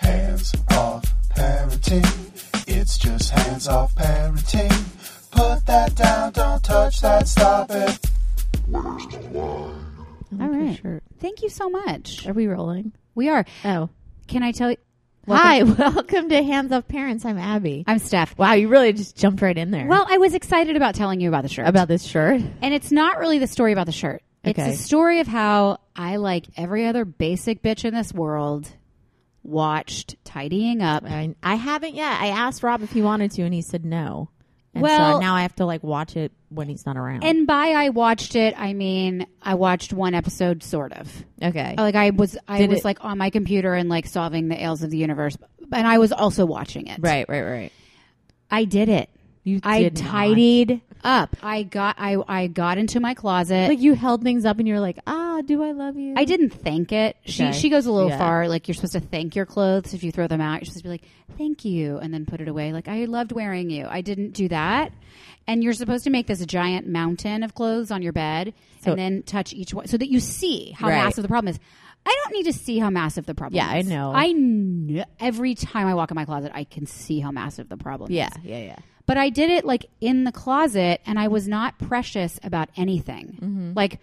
Hands off parenting. It's just hands off parenting. Put that down, don't touch that, stop it. All All right. Shirt. Thank you so much. Are we rolling? We are. Oh. Can I tell you? Hi, welcome to Hands Off Parents. I'm Abby. I'm Steph. Wow, you really just jumped right in there. Well, I was excited about telling you about the shirt. about this shirt. and it's not really the story about the shirt. Okay. It's a story of how I, like every other basic bitch in this world, watched Tidying Up. I, I haven't yet. I asked Rob if he wanted to, and he said no. And Well- so now I have to like watch it when he's not around. And by I watched it, I mean I watched one episode, sort of. okay, Like I was, I Did was it- like on my computer and like solving the ails of the universe, and I was also watching it. right, right, right. I did it. You I tidied up. I got, I, I got into my closet. Like you held things up, and you're like, ah, do I love you? I didn't thank it. She Okay. she goes a little Yeah. far. Like you're supposed to thank your clothes if you throw them out. You're supposed to be like, "Thank you," and then put it away. Like I loved wearing you. I didn't do that. And you're supposed to make this giant mountain of clothes on your bed, So- and then touch each one so that you see how Right. massive the problem is. I don't need to see how massive the problem is. Yeah, I know. I kn- every time I walk in my closet, I can see how massive the problem Yeah, is. Yeah, yeah, yeah. But I did it like in the closet and I was not precious about anything. Like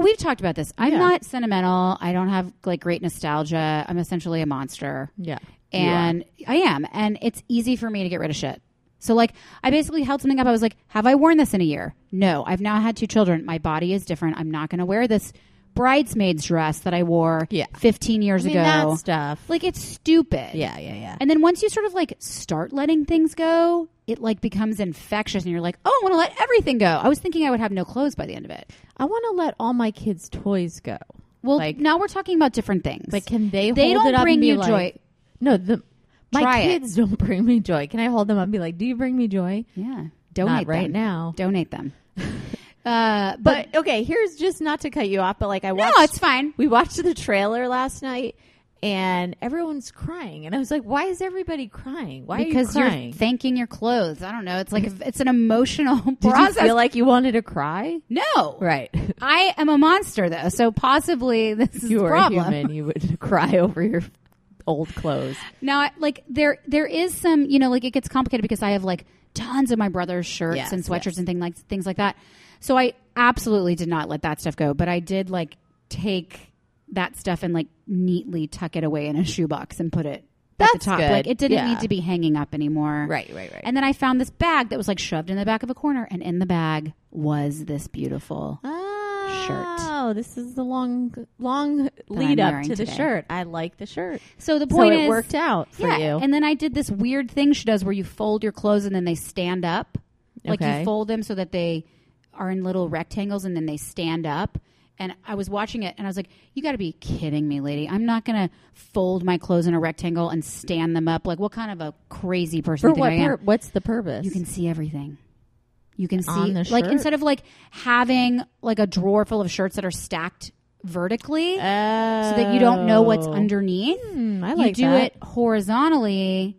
we've talked about this. I'm Mm-hmm. Yeah. not sentimental. I don't have like great nostalgia. I'm essentially a monster. Yeah. And I am. And it's easy for me to get rid of shit. So like I basically held something up. I was like, have I worn this in a year? No. I've now had two children. My body is different. I'm not going to wear this bridesmaid's dress that I wore Yeah. 15 years I mean, ago. that stuff. Like it's stupid. yeah, yeah, yeah. And then once you sort of like start letting things go, it like becomes infectious and you're like, oh, I want to let everything go. I was thinking I would have no clothes by the end of it. I want to let all my kids' toys go. Well, Like- now we're talking about different things. But can they? they hold don't it up bring you like, joy. No, the my Try it. kids don't bring me joy. Can I hold them up and be like, "Do you bring me joy?" Yeah. Donate Not right them. now. Donate them. uh, but, But okay, here's just not to cut you off, but like I watched. no, it's fine. we watched the trailer last night, and everyone's crying, and I was like, "Why is everybody crying? Why Because are you you're crying?" thanking your clothes. I don't know. It's like it's an emotional Did you feel like you wanted to cry? no, Right. I am a monster though, so possibly this is you the a problem. human. You would cry over your old clothes. Now, like there, there is some, you know, like it gets complicated because I have like tons of my brother's shirts Yes, and sweatshirts yes. and things like things like that. So I absolutely did not let that stuff go, but I did like take that stuff and like neatly tuck it away in a shoebox and put it at the top. good. Like it didn't Yeah. need to be hanging up anymore. Right, right, right. And then I found this bag that was like shoved in the back of a corner, and in the bag was this beautiful. Shirt. Oh, this is the long, long lead up to the shirt. I like the shirt. So the So point it is, worked out for yeah. you. And then I did this weird thing she does where you fold your clothes and then they stand up. Like Okay. you fold them so that they are in little rectangles and then they stand up. And I was watching it and I was like, you got to be kidding me, lady. I'm not going to fold my clothes in a rectangle and stand them up. Like, what kind of a crazy person For do what? I am? pur- what's the purpose? You can see everything. You can see like shirt? instead of like having like a drawer full of shirts that are stacked vertically so that you don't know what's Oh. underneath. Hmm, I you like do that. it horizontally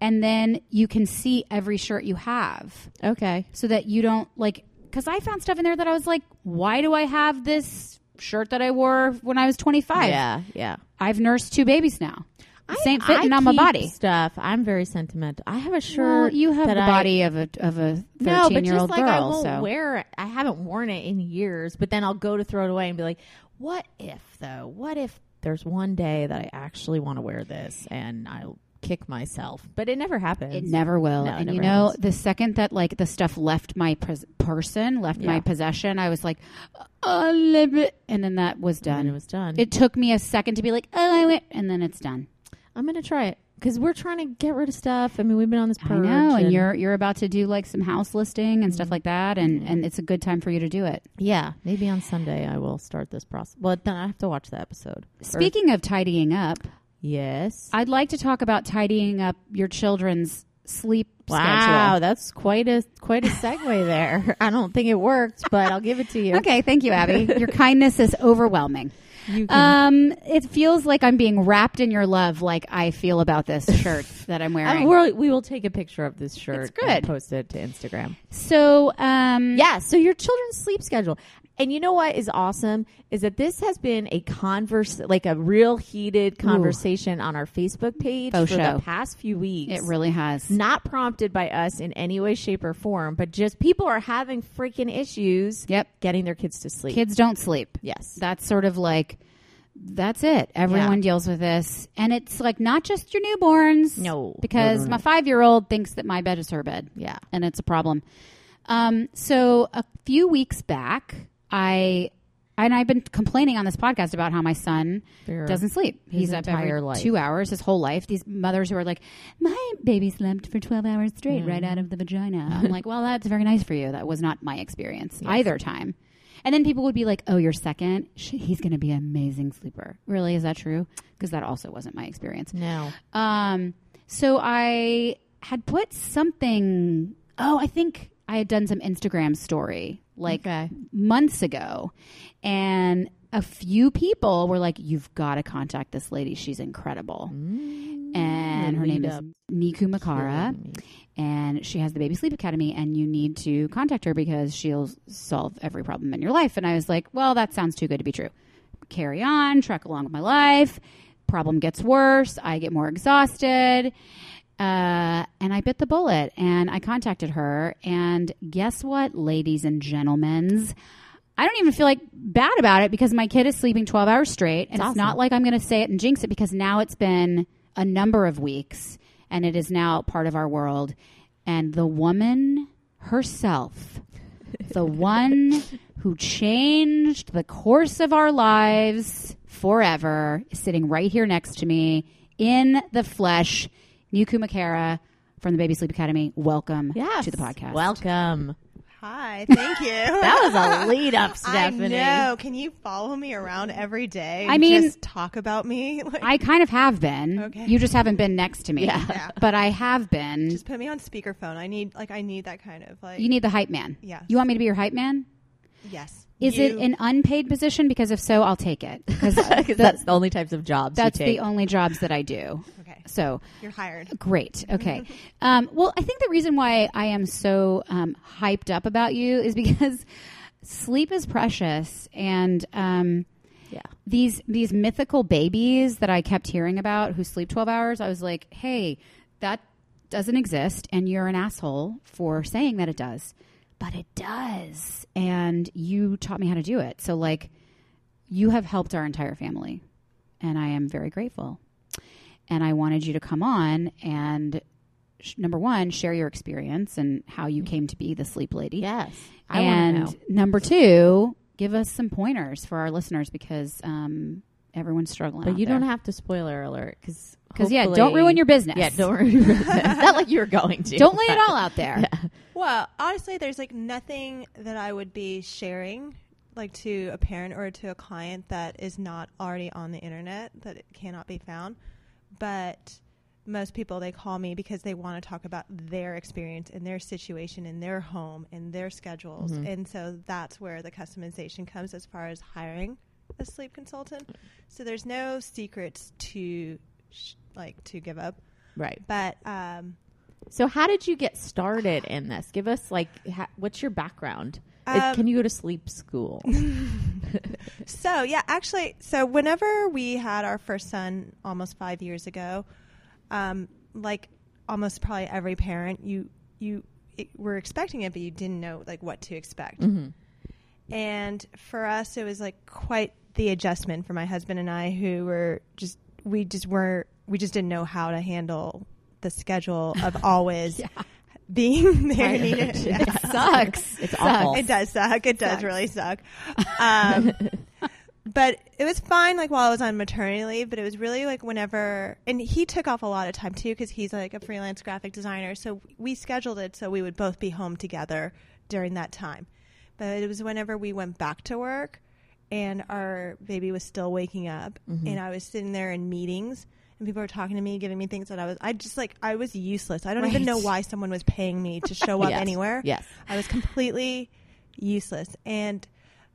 and then you can see every shirt you have Okay. so that you don't like cuz I found stuff in there that I was like why do I have this shirt that I wore when I was 25? Yeah, yeah. I've nursed two babies now. I- ain't fitting I on my body. Stuff. I'm very sentimental. I have a shirt. Well, you have that the I- body of a of a 13 No, but year old like girl. I won't so wear it. I haven't worn it in years, but then I'll go to throw it away and be like, "What if though? What if there's one day that I actually want to wear this and I'll kick myself?" But it never happens. It never will. No, it and you know, happens. the second that like the stuff left my pres- person, left my possession, I was like, "Oh, live it," and then that was done. And it was done. It took me a second to be like, "Oh, I went," and then it's done. I'm gonna try it because we're trying to get rid of stuff. I mean, we've been on this I know, and you're you're about to do like some house listing and stuff mm-hmm. like that, and mm-hmm. and it's a good time for you to do it. yeah. Maybe on Sunday I will start this process. Well, then I have to watch the episode. Or- Speaking of tidying up, yes. I'd like to talk about tidying up your children's sleep Wow, schedule. that's quite a quite a segue there. I don't think it worked, but I'll give it to you. Okay, thank you, Abby. Your kindness is overwhelming. Um, it feels like I'm being wrapped in your love, like I feel about this shirt that I'm wearing. we're, we will take a picture of this shirt It's good. and post it to Instagram. so, um, Yeah, so your children's sleep schedule. And you know what is awesome is that this has been a converse, like a real heated conversation on our Facebook page Faux for show. the past few weeks. It really has. not prompted by us in any way, shape, or form, but just people are having freaking issues. Yep. getting their kids to sleep. Kids don't sleep. yes, That's sort of like that's it. Everyone deals with this, and it's like not just your newborns. No. because my five year old thinks that my bed is her bed. Yeah. and it's a problem. Um, so a few weeks back, I and I've been complaining on this podcast about how my son For doesn't sleep. his He's up every life. two hours his whole life. These mothers who are like, my baby slept for twelve hours straight, Mm. right out of the vagina. I'm like, well, that's very nice for you. That was not my experience either time. And then people would be like, "Oh, you're second, he's going to be an amazing sleeper." Really, is that true? Because that also wasn't my experience. no. Um, so I had put something. Oh, I think I had done some Instagram story like Okay. months ago, and a few people were like, "You've got to contact this lady. She's incredible." And her name is Niku Makara, and she has the Baby Sleep Academy, and you need to contact her because she'll solve every problem in your life. And I was like, "Well, that sounds too good to be true." Carry on, trek along with my life. Problem gets worse. I get more exhausted. Uh, and I bit the bullet and I contacted her. And guess what, ladies and gentlemen? I don't even feel like bad about it because my kid is sleeping 12 hours straight. And it's awesome. not like I'm going to say it and jinx it because now it's been a number of weeks and it is now part of our world. And the woman herself, the one who changed the course of our lives forever, is sitting right here next to me in the flesh. Nuku Makara from the Baby Sleep Academy. Welcome Yes. to the podcast. Welcome. Hi, thank you. That was a lead up, Stephanie. I Stephanie. know. Can you follow me around every day? I mean- just talk about me. Like, I kind of have been. Okay. You just haven't been next to me. Yeah. Yeah. But I have been. just put me on speakerphone. I need like I need that kind of like. you need the hype man. Yeah. You want me to be your hype man? yes. Is You- it an unpaid position? Because if so, I'll take it. Because that's the only types of jobs that's the only jobs that I do. Okay, So you're hired. Great. Okay. um, well, I think the reason why I am so um, hyped up about you is because sleep is precious, and um, yeah. these these mythical babies that I kept hearing about who sleep twelve hours. I was like, hey, that doesn't exist, and you're an asshole for saying that it does, but it does, and you taught me how to do it. So like, you have helped our entire family, and I am very grateful and I wanted you to come on and sh- number one share your experience and how you came to be the sleep lady. Yes. I and number two, give us some pointers for our listeners because um, everyone's struggling. But out you there. don't have to spoiler alert because because yeah, don't ruin your business. Yeah, don't ruin your business. Not like you're going to. don't lay it all out there. Well, honestly, there's like nothing that I would be sharing like to a parent or to a client that is not already on the internet that it cannot be found. But most people they call me because they want to talk about their experience and their situation in their home and their schedules. Mm-hmm. And so that's where the customization comes as far as hiring a sleep consultant. So there's no secrets to sh- like to give up. Right. But um So, how did you get started in this? Give us like, ha- what's your background? Um, can you go to sleep school? So yeah, actually, so whenever we had our first son almost five years ago, um, like almost probably every parent, you you it, were expecting it, but you didn't know like what to expect. And for us, it was like quite the adjustment for my husband and I, who were just we just weren't, we just didn't know how to handle the schedule of always being there. It. yeah. Sucks. It's awful. It does suck. It does Sucks. really suck. Um, but it was fine, like while I was on maternity leave. But it was really like whenever, and he took off a lot of time too because he's like a freelance graphic designer. So we scheduled it so we would both be home together during that time. But it was whenever we went back to work, and our baby was still waking up, mm-hmm. and I was sitting there in meetings. And people were talking to me, giving me things that I was, I just like, I was useless. I don't even know why someone was paying me to show up Yes. anywhere. Yes. I was completely useless. And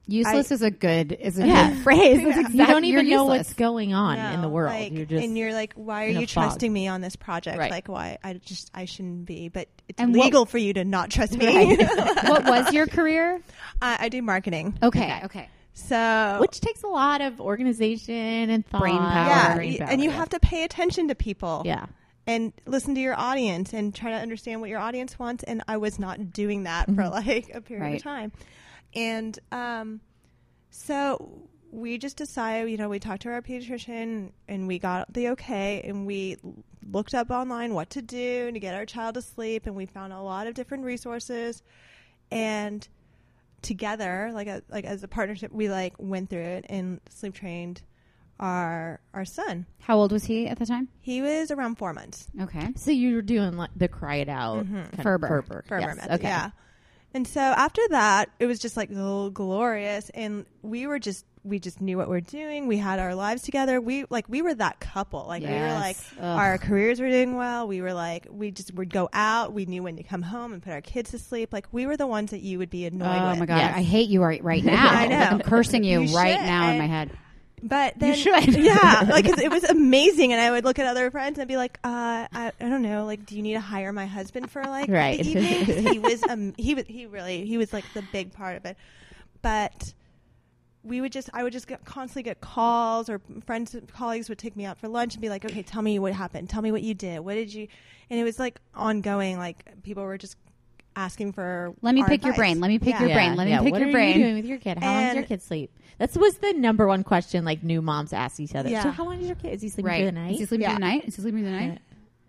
Useless is a good is a Yeah. good phrase. That's you don't even know what's going on in the world. like, you're just and you're like, why are in a you fog. trusting me on this project? Right. Like, why I just I shouldn't be, but it's And what- legal for you to not trust me. what was your career? I, I do marketing, Okay, okay. so which takes a lot of organization and thought. Brain power. yeah, brain power, and you yeah. have to pay attention to people. yeah. and listen to your audience and try to understand what your audience wants. And I was not doing that for Mm-hmm. like a period Right. of time. And um, so we just decided, you know, we talked to our pediatrician and we got the okay and we looked up online what to do to get our child to sleep. And we found a lot of different resources. And together, like a, like as a partnership, we like went through it and sleep trained our our son. How old was he at the time? He was around four months. Okay. So you were doing like the cry it out kind of Ferber. Ferber. Ferber Yes, method, Okay. Yeah. And so after that, it was just like oh, glorious, and we were just we just knew what we are doing. We had our lives together. We like we were that couple. Like we were like Ugh. our careers were doing well. We were like we just would go out. We knew when to come home and put our kids to sleep. Like we were the ones that you would be annoyed Oh with. my god, Yes. I hate you right, right now. I know. Like, I'm cursing you, You right should. now in my head. But then, should. yeah, like 'cause it was amazing, and I would look at other friends and be like, uh, I, I don't know, like, do you need to hire my husband for like Right. the evening? he was, um, he was, he really, he was like the big part of it. But we would just, I would just get, constantly get calls, or friends, and colleagues would take me out for lunch and be like, okay, tell me what happened, tell me what you did, what did you, and it was like ongoing, like people were just asking for. Let me our pick your brain. Let me pick Yeah. your brain. Let me yeah. pick what your are brain. You doing with your kid? How long does your kid sleep? That was the number one question. Like new moms ask each other. Yeah. So how long is your kid? Is he sleeping Right. through the night? Is he sleeping Yeah. through the night? Is he sleeping through the night?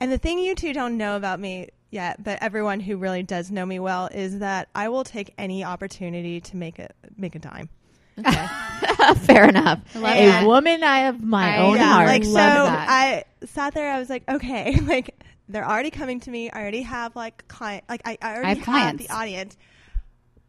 And the thing you two don't know about me yet, but everyone who really does know me well, is that I will take any opportunity to make a make a dime. Okay. Fair enough. love a that. woman I have my I- own Yeah, heart. like so, that. I sat there. I was like, okay, like they're already coming to me. I already have like client, like I, I already have clients. the audience.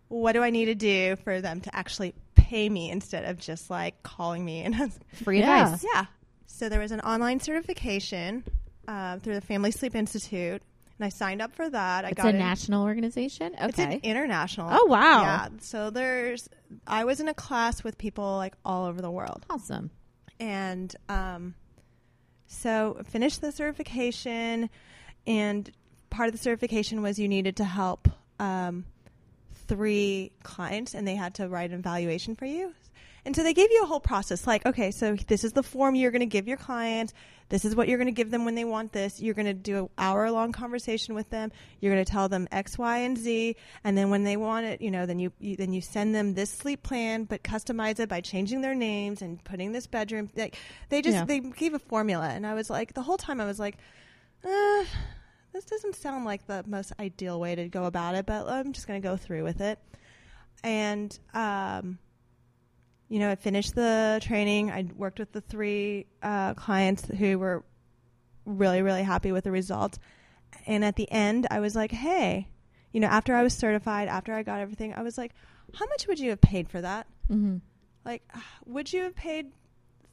What do I need to do for them to actually pay me instead of just like calling me and Free Yeah. advice. Yeah. So there was an online certification uh, through the Family Sleep Institute, and I signed up for that. I it's got a it. national organization. Okay, it's an Okay. international. Oh, wow. Yeah. So there's, I was in a class with people like all over the world, awesome. and um, so finish the certification, and part of the certification was you needed to help um, three clients, and they had to write an evaluation for you. And so they gave you a whole process like, okay, so this is the form you're going to give your client. This is what you're going to give them when they want this. You're going to do an hour long conversation with them. You're going to tell them X, Y, and Z. And then when they want it, you know, then you, you then you send them this sleep plan, but customize it by changing their names and putting this bedroom. Like they just Yeah. they gave a formula, and I was like, the whole time I was like, uh, this doesn't sound like the most ideal way to go about it, but I'm just going to go through with it. And um, you know, I finished the training. I worked with the three uh, clients who were really, really happy with the results. And at the end, I was like, hey, you know, after I was certified, after I got everything, I was like, how much would you have paid for that? Mm-hmm. Like, would you have paid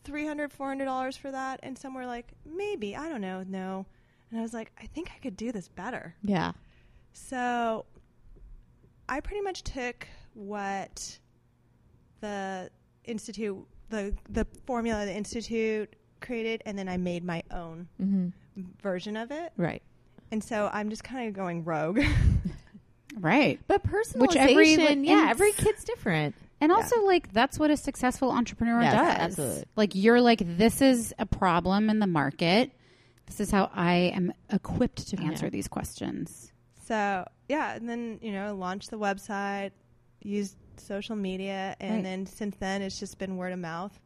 $300, $400 for that? And some were like, maybe. I don't know. No. And I was like, I think I could do this better. Yeah. So I pretty much took what the institute, the the formula the institute created, and then I made my own Mm-hmm. version of it. Right. And so I'm just kind of going rogue. Right. But personalization, Which every- yeah, every kid's different. And Yeah. also, like, that's what a successful entrepreneur Yes, does. absolutely. Like, you're like, this is a problem in the market. This is how I am equipped to answer Yeah. these questions. so yeah, and then you know launch the website, used social media, and Right. then since then it's just been word of mouth.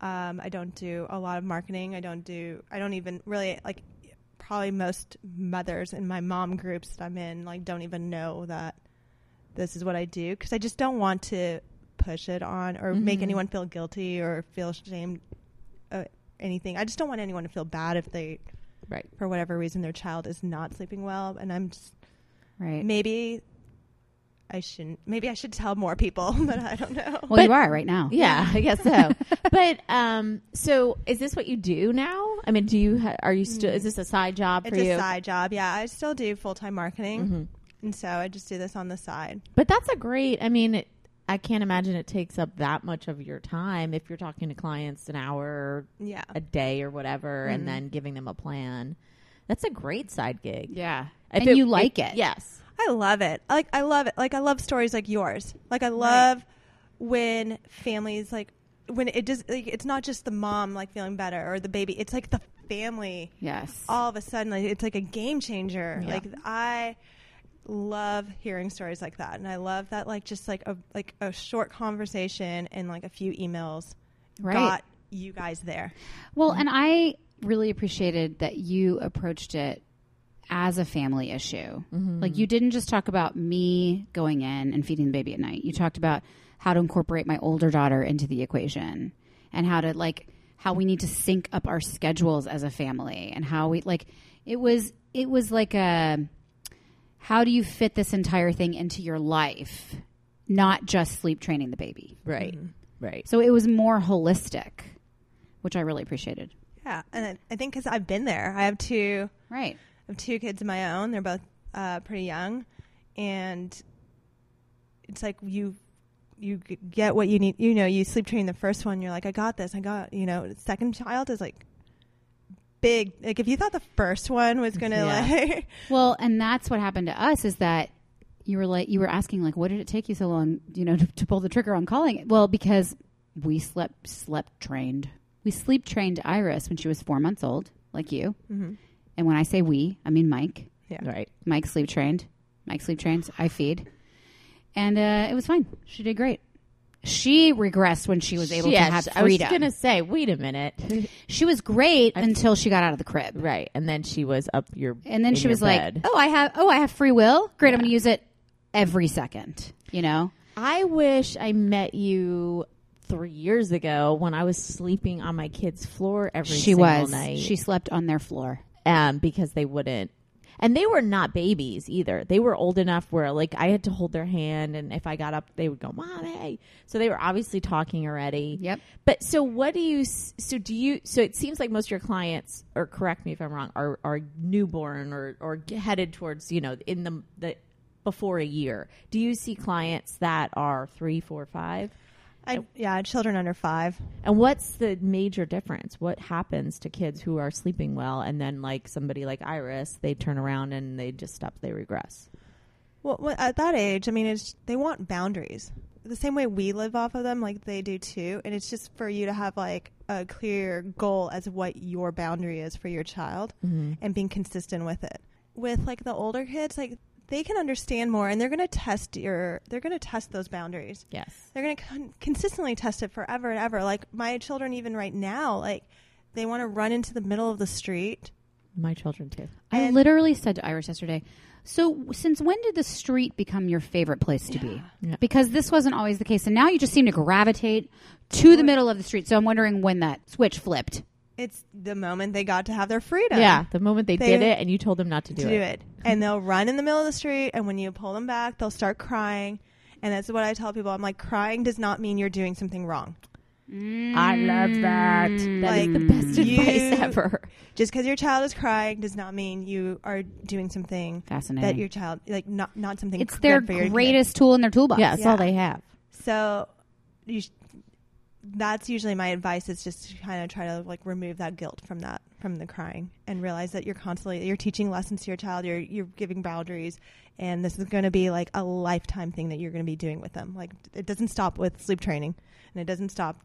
Um, I don't do a lot of marketing. I don't do. I don't even really like. Probably most mothers in my mom groups that I'm in like don't even know that this is what I do because I just don't want to push it on or make Mhm. anyone feel guilty or feel ashamed. Uh, anything. I just don't want anyone to feel bad if they, Right. for whatever reason, their child is not sleeping well, and I'm just Right. maybe I shouldn't. Maybe I should tell more people, but I don't know. Well, you are right now. Yeah, I guess so. but um, so is this what you do now? I mean, do you ha- are you still? Is this a side job for it's you? a side job. Yeah, I still do full time marketing, Mhm. and so I just do this on the side. But that's a great. I mean, it, I can't imagine it takes up that much of your time if you're talking to clients an hour Yeah. a day or whatever, Mhm. and then giving them a plan. That's a great side gig. Yeah. If and you like it. Yes. I love it. Like I love it. Like I love stories like yours. Like I love when families like when it just like it's not just the mom like feeling better or the baby. It's like the family Yes. all of a sudden like it's like a game changer. Yeah. Like I love hearing stories like that and I love that like just like a like a short conversation and like a few emails Right. got you guys there. Well, and I really appreciated that you approached it as a family issue. Mm-hmm. Like you didn't just talk about me going in and feeding the baby at night. You talked about how to incorporate my older daughter into the equation and how to like how we need to sync up our schedules as a family and how we like it was it was like a how do you fit this entire thing into your life, not just sleep training the baby. Right. Mm-hmm. Right. So it was more holistic, which I really appreciated. Yeah, and I, I think because I've been there, I have two Right. I have two kids of my own. They're both uh, pretty young, and it's like you you get what you need. You know, you sleep train the first one. You're like, I got this. I got. You know, second child is like big. Like if you thought the first one was gonna Yeah. like, Well, and that's what happened to us is that you were like you were asking like what did it take you so long, you know, to, to pull the trigger on calling it? Well, because we slept slept trained. We sleep trained Iris when she was 4 months old, like you. Mhm. And when I say we, I mean Mike. yeah, Right. Mike sleep trained. Mike sleep trains. I feed. And uh, it was fine. She did great. She regressed when she was able Yeah, to have I was gonna say, wait a minute. She was great until she got out of the crib. right. And then she was up your And then she your was like, "Oh, I have oh, I have free will. Great, I'm going to use it every second, you know?" I wish I met you three years ago when I was sleeping on my kid's floor every she single was. night. She slept on their floor. Um, because they wouldn't. And they were not babies either. They were old enough where, like, I had to hold their hand, and if I got up, they would go, "Mom, hey!" So they were obviously talking already. Yep. But so, what do you? So do you? So it seems like most of your clients, or correct me if I'm wrong, are are newborn or or headed towards you know in the the before a year. Do you see clients that are three, four, five? I, yeah, children under five. And what's the major difference? What happens to kids who are sleeping well and then like somebody like Iris, they turn around and they just stop, they regress. Well, well, at that age, I mean, it's they want boundaries. The same way we live off of them, like they do too. And it's just for you to have like a clear goal as what your boundary is for your child, mm-hmm. and being consistent with it. With like the older kids, like they can understand more, and they're going to test your. They're going to test those boundaries. Yes. They're going to con- consistently test it forever and ever. Like my children, even right now, like they want to run into the middle of the street. My children too. I literally said to Iris yesterday, "So, since when did the street become your favorite place to be?" Yeah. Because this wasn't always the case, and now you just seem to gravitate to the middle of the street. So I'm wondering when that switch flipped. It's the moment they got to have their freedom. Yeah. The moment they, They- did it and you told them not to do to it. do it. And they'll run in the middle of the street, and when you pull them back, they'll start crying. And that's what I tell people. I'm like, crying does not mean you're doing something wrong. Mm. I love that. That is Like, the best you- advice ever. Just because your child is crying does not mean you are doing something Fascinating. that your child like not not something. it's good their for your kid. greatest tool in their toolbox. Yeah, that's Yeah. all they have. So, you sh- that's usually my advice is just to kind of try to like remove that guilt from that from the crying and realize that you're constantly you're teaching lessons to your child. You're you're giving boundaries, and this is going to be like a lifetime thing that you're going to be doing with them. Like it doesn't stop with sleep training, and it doesn't stop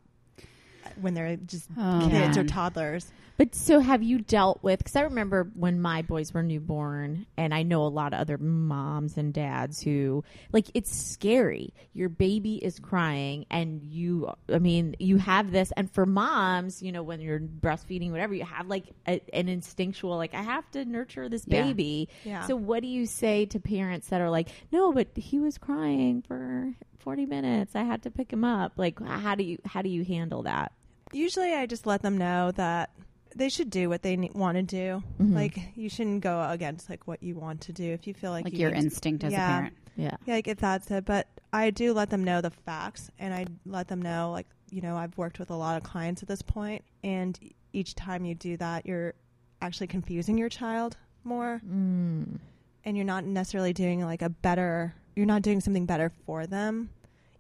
when they're just Oh, kids or toddlers. But so have you dealt with, because I remember when my boys were newborn, and I know a lot of other moms and dads who, like, it's scary. Your baby is crying, and you, I mean, you have this, and for moms, you know, when you're breastfeeding, whatever, you have like a, an instinctual, like, I have to nurture this Yeah. baby. Yeah. So what do you say to parents that are like, no, but he was crying for 40 minutes. I had to pick him up. Like, how do you, how do you handle that? Usually, I just let them know that they should do what they ne- want to do. Mhm. Like you shouldn't go against like what you want to do if you feel like, like you your need to- instinct as Yeah. a parent. Yeah. Yeah, like if that's it. But I do let them know the facts, and I let them know, like you know, I've worked with a lot of clients at this point, and each time you do that, you're actually confusing your child more, Mm. and you're not necessarily doing like a better. You're not doing something better for them.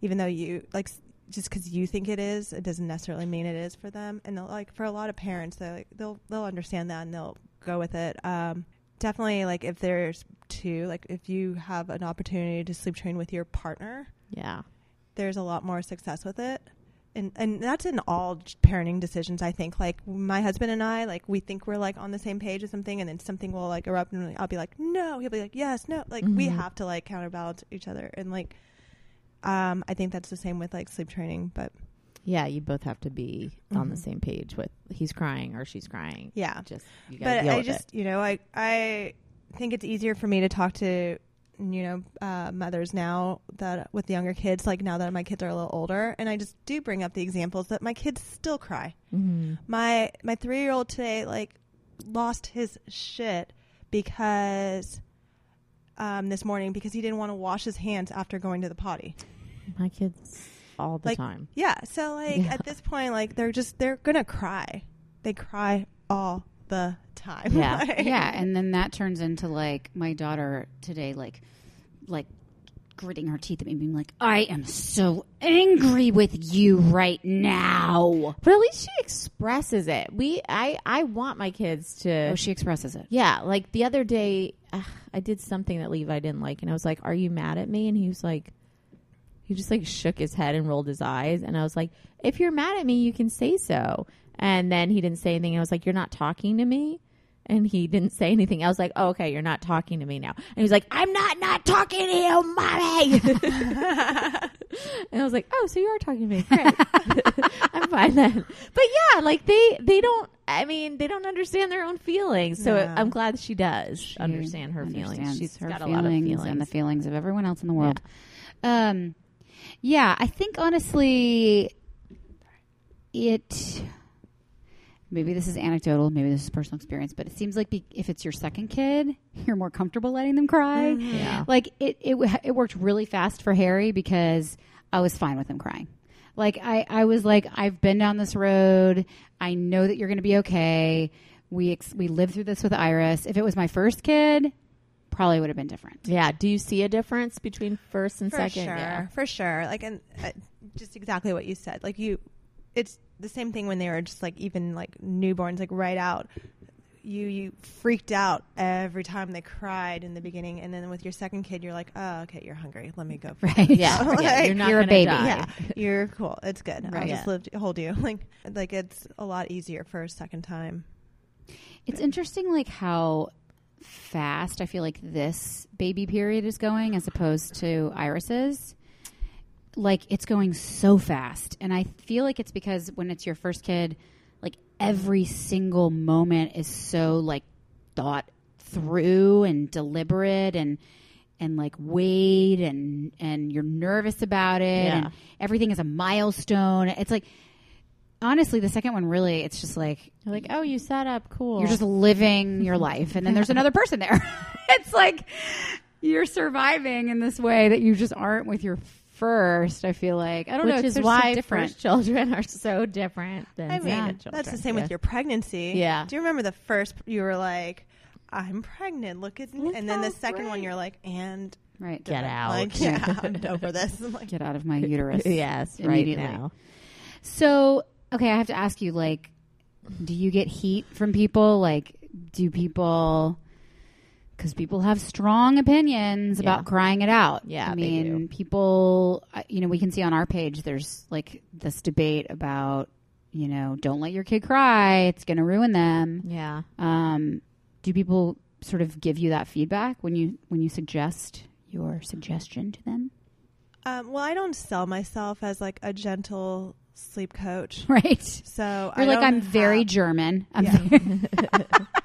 even though you like s- just because you think it is, it doesn't necessarily mean it is for them. And like for a lot of parents, they like, they'll they'll understand that and they'll go with it. Um, definitely, like if there's two, like if you have an opportunity to sleep train with your partner, Yeah. there's a lot more success with it. And and that's in all parenting decisions. I think like my husband and I, like we think we're like on the same page with something, and then something will like erupt, and I'll be like, no, he'll be like, yes, no. Like we Mhm. have to like counterbalance each other, and like, um, I think that's the same with like sleep training. But Yeah, you both have to be on the Mhm. same page with he's crying or she's crying. yeah, Just you gotta but I just it. you know I I think it's easier for me to talk to you know uh, mothers now that with younger kids like now that my kids are a little older and I just do bring up the examples that my kids still cry. Mm-hmm. my my three year old today like lost his shit because um this morning because he didn't want to wash his hands after going to the potty. My kids all the Like, time. Yeah, so like Yeah. at this point like they're just they're gonna cry. They cry all the time. Yeah. Like- yeah, and then that turns into like my daughter today, like, like gritting her teeth at me, being like, "I am so angry with you right now." But at least she expresses it. We I I want my kids to Oh, she expresses it. Yeah, like the other day, uh, I did something that Levi didn't like, and I was like, "Are you mad at me?" And he was like, he just like shook his head and rolled his eyes, and I was like, "If you're mad at me, you can say so." And then he didn't say anything. I was like, "You're not talking to me." And he didn't say anything. I was like, oh, okay, you're not talking to me now. And he's like, I'm not not talking to you, mommy. and I was like, oh, so you are talking to me. Great. I'm fine then. But yeah, like they they don't. I mean, they don't understand their own feelings. So No. I'm glad she does She understand her feelings. She's her got feelings a lot of feelings. and the feelings of everyone else in the world. Um, yeah, I think honestly, it. Maybe this is anecdotal, maybe this is personal experience, but it seems like be, if it's your second kid, you're more comfortable letting them cry. Yeah. Like it, it, it worked really fast for Harry because I was fine with him crying. Like I, I was like, I've been down this road. I know that you're going to be okay. We ex- we lived through this with Iris. If it was my first kid, probably would have been different. Yeah. Do you see a difference between first and for second? sure, Yeah. for sure. Like, and uh, just exactly what you said. Like, you, it's the same thing when they were just like even like newborns, like right out. You you freaked out every time they cried in the beginning, and then with your second kid, you're like, oh, okay, you're hungry. Let me go. For Right. Yeah. Like, yeah. You're not you're a baby. die. yeah, you're cool. It's good. I'll just Yeah. live to hold you. Like, like it's a lot easier for a second time. It's interesting, like how fast I feel like this baby period is going as opposed to Iris's. Like it's going so fast, and I feel like it's because when it's your first kid, like every single moment is so like thought through and deliberate and and like weighed and and you're nervous about it Yeah. and everything is a milestone. It's like honestly, the second one really, it's just like You're like, oh, you sat up. Cool. you're just living your life, and then there's another person there. it's like you're surviving in this way that you just aren't with your first. I feel like I don't know. Which is so why different. first children are so different than I mean, second children. that's the same Yeah. with your pregnancy. Yeah. Do you remember the first? You were like, "I'm pregnant. Look at me," and then the second one, you're like, "And right. Get out. Like, yeah, I'm over this. I'm like, Get out of my uterus. yes, right now. So, okay, I have to ask you, like, do you get heat from people? Like, do people? Because people have strong opinions Yeah. about crying it out. Yeah, I they mean, do. people. You know, we can see on our page. There's like this debate about, you know, don't let your kid cry. It's going to ruin them. Yeah. Um, do people sort of give you that feedback when you when you suggest your suggestion to them? um, well, I don't sell myself as like a gentle sleep coach. Right. So You're I like don't I'm very German. I'm Yeah. very- And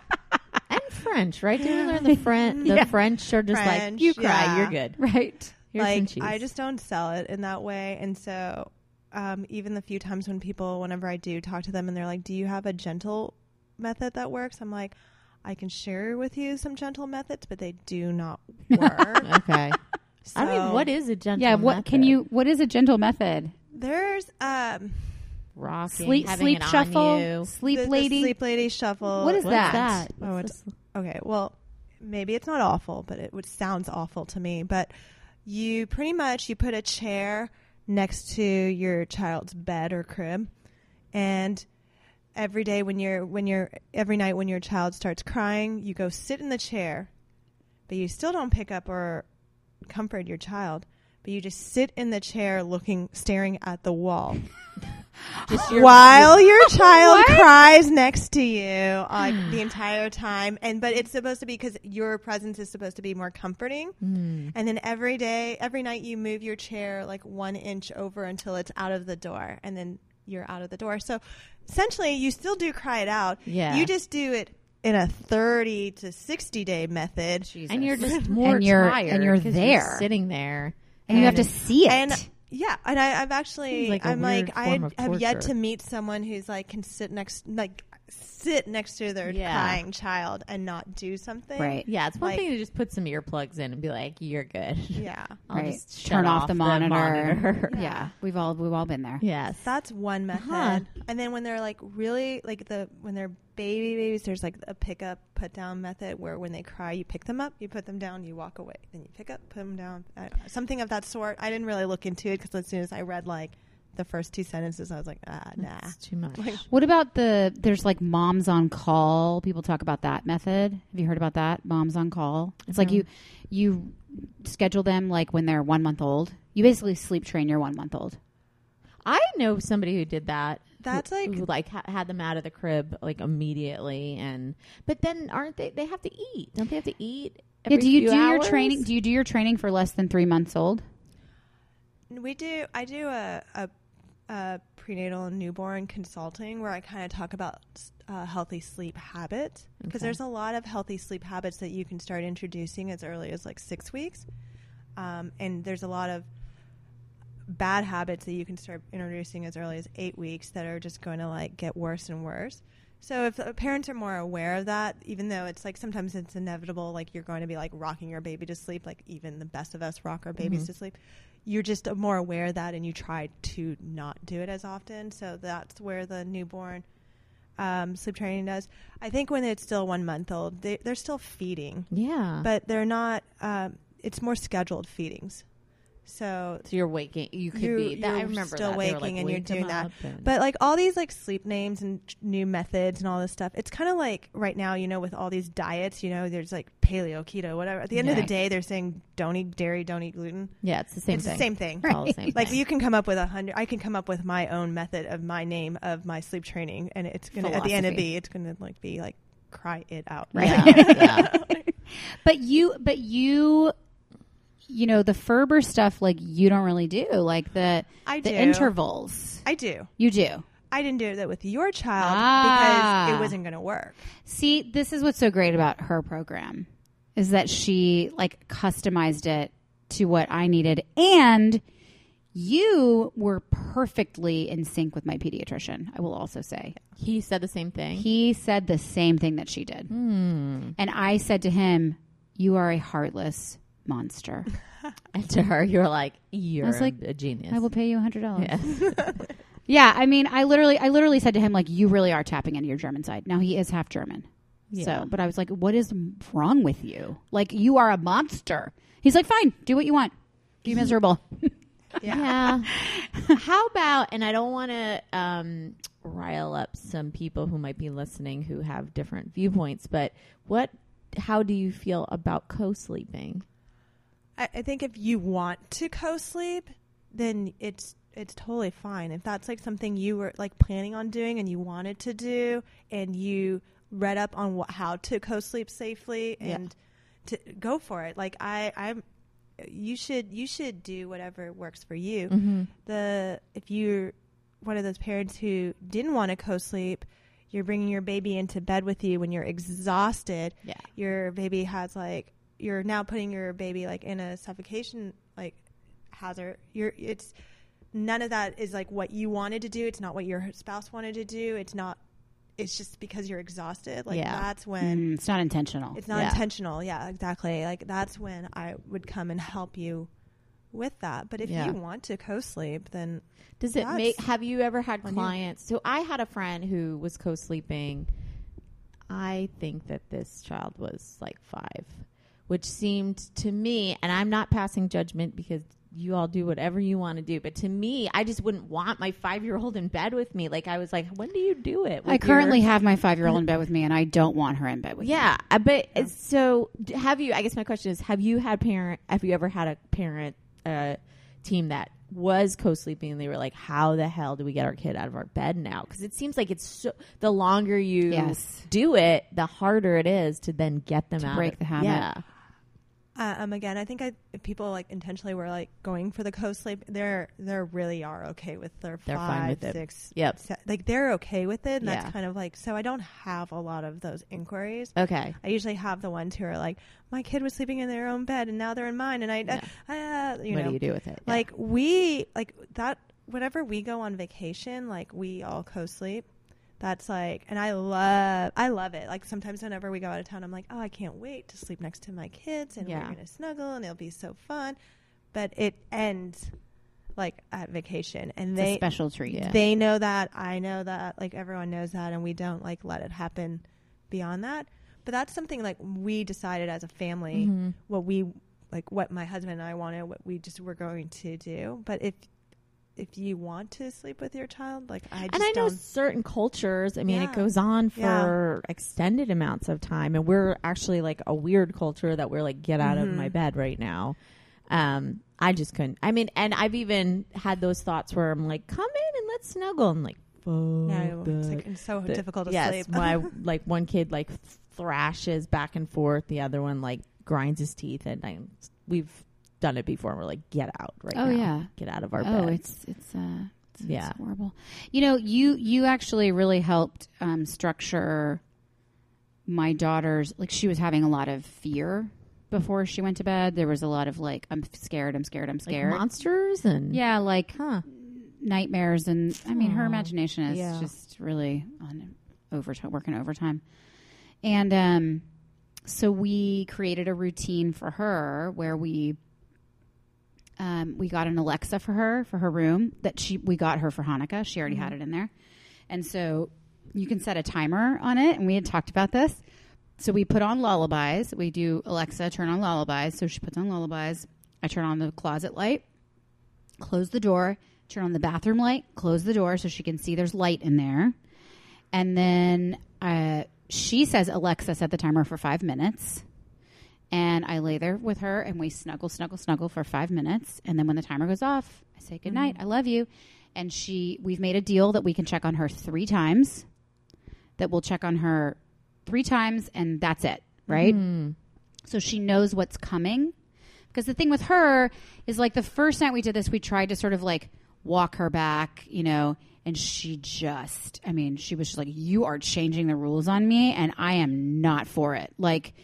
French, right? Did we learn the French? The Yeah. French are just like you cry, yeah. you're good. right. Here's some like cheese. I just don't sell it in that way, and so um, even the few times when people, whenever I do talk to them, and they're like, "Do you have a gentle method that works?" I'm like, "I can share with you some gentle methods, but they do not work." okay. I mean, what is a gentle? Yeah. What can you? What is a gentle method? There's um rocking, Sleep, sleep shuffle, you? sleep the, the lady. sleep lady shuffle. What is What's that? that? Oh, it's- this? Okay, well, maybe it's not awful, but it would sounds awful to me. But you pretty much you put a chair next to your child's bed or crib, and every day when you're when you're every night when your child starts crying, you go sit in the chair, but you still don't pick up or comfort your child, but you just sit in the chair looking staring at the wall. Just your, while your child cries next to you like the entire time and but it's supposed to be because your presence is supposed to be more comforting Mm. and then every day every night you move your chair like one inch over until it's out of the door and then you're out of the door so essentially you still do cry it out Yeah. you just do it in a 30 to 60 day method and you're just more And you're- tired and you're 'cause there. sitting there. And you have to see it. and yeah and I, i've actually Seems like a i'm like i have yet to meet someone who's like can sit next like sit next to their Yeah. crying child and not do something right. Yeah, it's one Like- thing to just put some earplugs in and be like, "You're good." yeah I'll right. just shut Turn off, the monitor. monitor. Yeah. we've all we've all been there. yes. that's one method Huh. and then when they're like really like the when they're baby babies there's like a pick up put down method where when they cry you pick them up you put them down you walk away then you pick up put them down something of that sort i didn't really look into it because as soon as i read like the first two sentences i was like ah nah It's too much. Like, What about the there's like moms on call? People talk about that method. Have you heard about that? Moms on call. It's like you you schedule them like when they're one month old. You basically sleep train your one month old. I know somebody who did that. That's who- like- who, like ha- had them out of the crib like immediately, and but then aren't they? They have to eat, don't they? Have to eat. yeah. Do you few do your training? Do you do your training for less than three months old? We do. I do a, a, a prenatal and newborn consulting where I kind of talk about uh, healthy sleep habits because Okay. there's a lot of healthy sleep habits that you can start introducing as early as like six weeks, um, and there's a lot of bad habits that you can start introducing as early as eight weeks that are just going to like get worse and worse. So if parents are more aware of that, even though it's like sometimes it's inevitable, like you're going to be like rocking your baby to sleep, like even the best of us rock our babies Mhm. to sleep, you're just more aware of that and you try to not do it as often. So that's where the newborn um, sleep training does. I think when it's still one month old, they, they're still feeding, Yeah, but they're not. Um, it's more scheduled feedings. So so you're waking. You could You- be. That, I remember still that. Waking like, and you're doing that." But like all these like sleep names and new methods and all this stuff, it's kind of like right now, you know, with all these diets, you know, there's like paleo, keto, whatever. At the end of the day, they're saying don't eat dairy, don't eat gluten. yeah, it's the same it's thing. the same thing. It's all the same. Like thing. you can come up with a hundred. I can come up with my own method of my name of my sleep training, and it's gonna at the end of Philosophy. be, it's gonna like be like cry it out. Right. Yeah, yeah. But you, but you, you know, the Ferber stuff like you don't really do like the I the do. intervals. I do. You do. I didn't do that with your child Ah. because it wasn't gonna work. See, this is what's so great about her program is that she like customized it to what I needed and you were perfectly in sync with my pediatrician. I will also say. he said the same thing. He said the same thing that she did. Hmm. And I said to him, "You are a heartless monster. And to her, you were like, "You're I was like, a genius." I will pay you a hundred dollars." Yeah. Yeah, I mean, I literally, I literally said to him, like, you really are tapping into your German side. Now he is half German, Yeah. so. But I was like, what is wrong with you? Like, you are a monster. He's like, fine, do what you want. Be miserable. Yeah. How about, and I don't want to um, rile up some people who might be listening who have different viewpoints, but what, how do you feel about co sleeping? I, I think if you want to co-sleep, then it's it's totally fine. If that's like something you were like planning on doing and you wanted to do, and you read up on what, how to co-sleep safely, Yeah. and to go for it. Like I, I'm, you should you should do whatever works for you. Mm-hmm. The if you're one of those parents who didn't want to co-sleep. You're bringing your baby into bed with you when you're exhausted Yeah. your baby has like you're now putting your baby like in a suffocation like hazard you're it's none of that is like what you wanted to do it's not what your spouse wanted to do it's not it's just because you're exhausted like Yeah. that's when Mm, it's not intentional. it's not Yeah. intentional yeah exactly like that's when i would come and help you with that but if Yeah. you want to co-sleep then Does it make? Have you ever had on you. clients? So I had a friend who was co-sleeping. I think that this child was like five, which seemed to me, and I'm not passing judgment because you all do whatever you want to do. But to me, I just wouldn't want my five year old in bed with me. Like I was like, when do you do it? I currently your- have my five year old in bed with me, and I don't want her in bed with me. yeah, uh, but so have you? I guess my question is: Have you had parent? Have you ever had a parent uh, team that was co-sleeping and they were like, "How the hell do we get our kid out of our bed now?" Because it seems like it's so, the longer you Yes. do it, the harder it is to then get them To out. break of- the habit. Yeah, um, again, I think I, if people like intentionally were like going for the co-sleep. They're they really are okay with their They're five, fine with it. six, Yep. se- like they're okay with it. And Yeah. that's kind of like so. I don't have a lot of those inquiries. okay. I usually have the ones who are like, my kid was sleeping in their own bed and now they're in mine, and I, uh, you what know, do you do with it? Yeah. like we like that. Whenever we go on vacation, like we all co-sleep. That's like, and I love, I love it. Like sometimes whenever we go out of town, I'm like, oh, I can't wait to sleep next to my kids, and Yeah. we're gonna snuggle, and it'll be so fun. But it ends like at vacation, and It's they a special treat. Yeah. they know that I know that like everyone knows that and we don't like let it happen beyond that but that's something like we decided as a family Mhm. what we like what my husband and I wanted what we just were going to do but if if you want to sleep with your child like I just and I know certain cultures. I mean, it goes on Yeah. for extended amounts of time, and we're actually like a weird culture that we're like, get out of Mhm. my bed right now. Um, I just couldn't. I mean, and I've even had those thoughts where I'm like, come in and let's snuggle. I'm like, fuck no it's, that. like, it's so The- difficult to yes, sleep my like one kid like thrashes back and forth, the other one like grinds his teeth, and I, we've done it before. And we're like, get out right Oh, now. yeah. get out of our oh, bed. it's it's uh, it's, Yeah. it's horrible. You know, you you actually really helped um, structure my daughter's. Like she was having a lot of fear before she went to bed. There was a lot of like, I'm scared, I'm scared, I'm like scared. monsters and yeah, like huh. nightmares, and I mean, her imagination is Yeah. just really on overtime, working overtime. And um, so we created a routine for her where we um, we got an Alexa for her for her room that she we got her for Hanukkah. She already had it in there, and so you can set a timer on it. And we had talked about this. So we put on lullabies. We do Alexa turn on lullabies. So she puts on lullabies. I turn on the closet light, close the door, turn on the bathroom light, close the door so she can see there's light in there. And then uh, she says, Alexa, set the timer for five minutes. And I lay there with her and we snuggle, snuggle, snuggle for five minutes. And then when the timer goes off, I say, Good night, I love you. And she, we've made a deal that we can check on her three times, that we'll check on her three times, and that's it, right? Mm. so she knows what's coming. Because the thing with her is like the first night we did this, we tried to sort of like walk her back, you know, and she just, I mean, she was just like, You are changing the rules on me, and I am not for it. Like,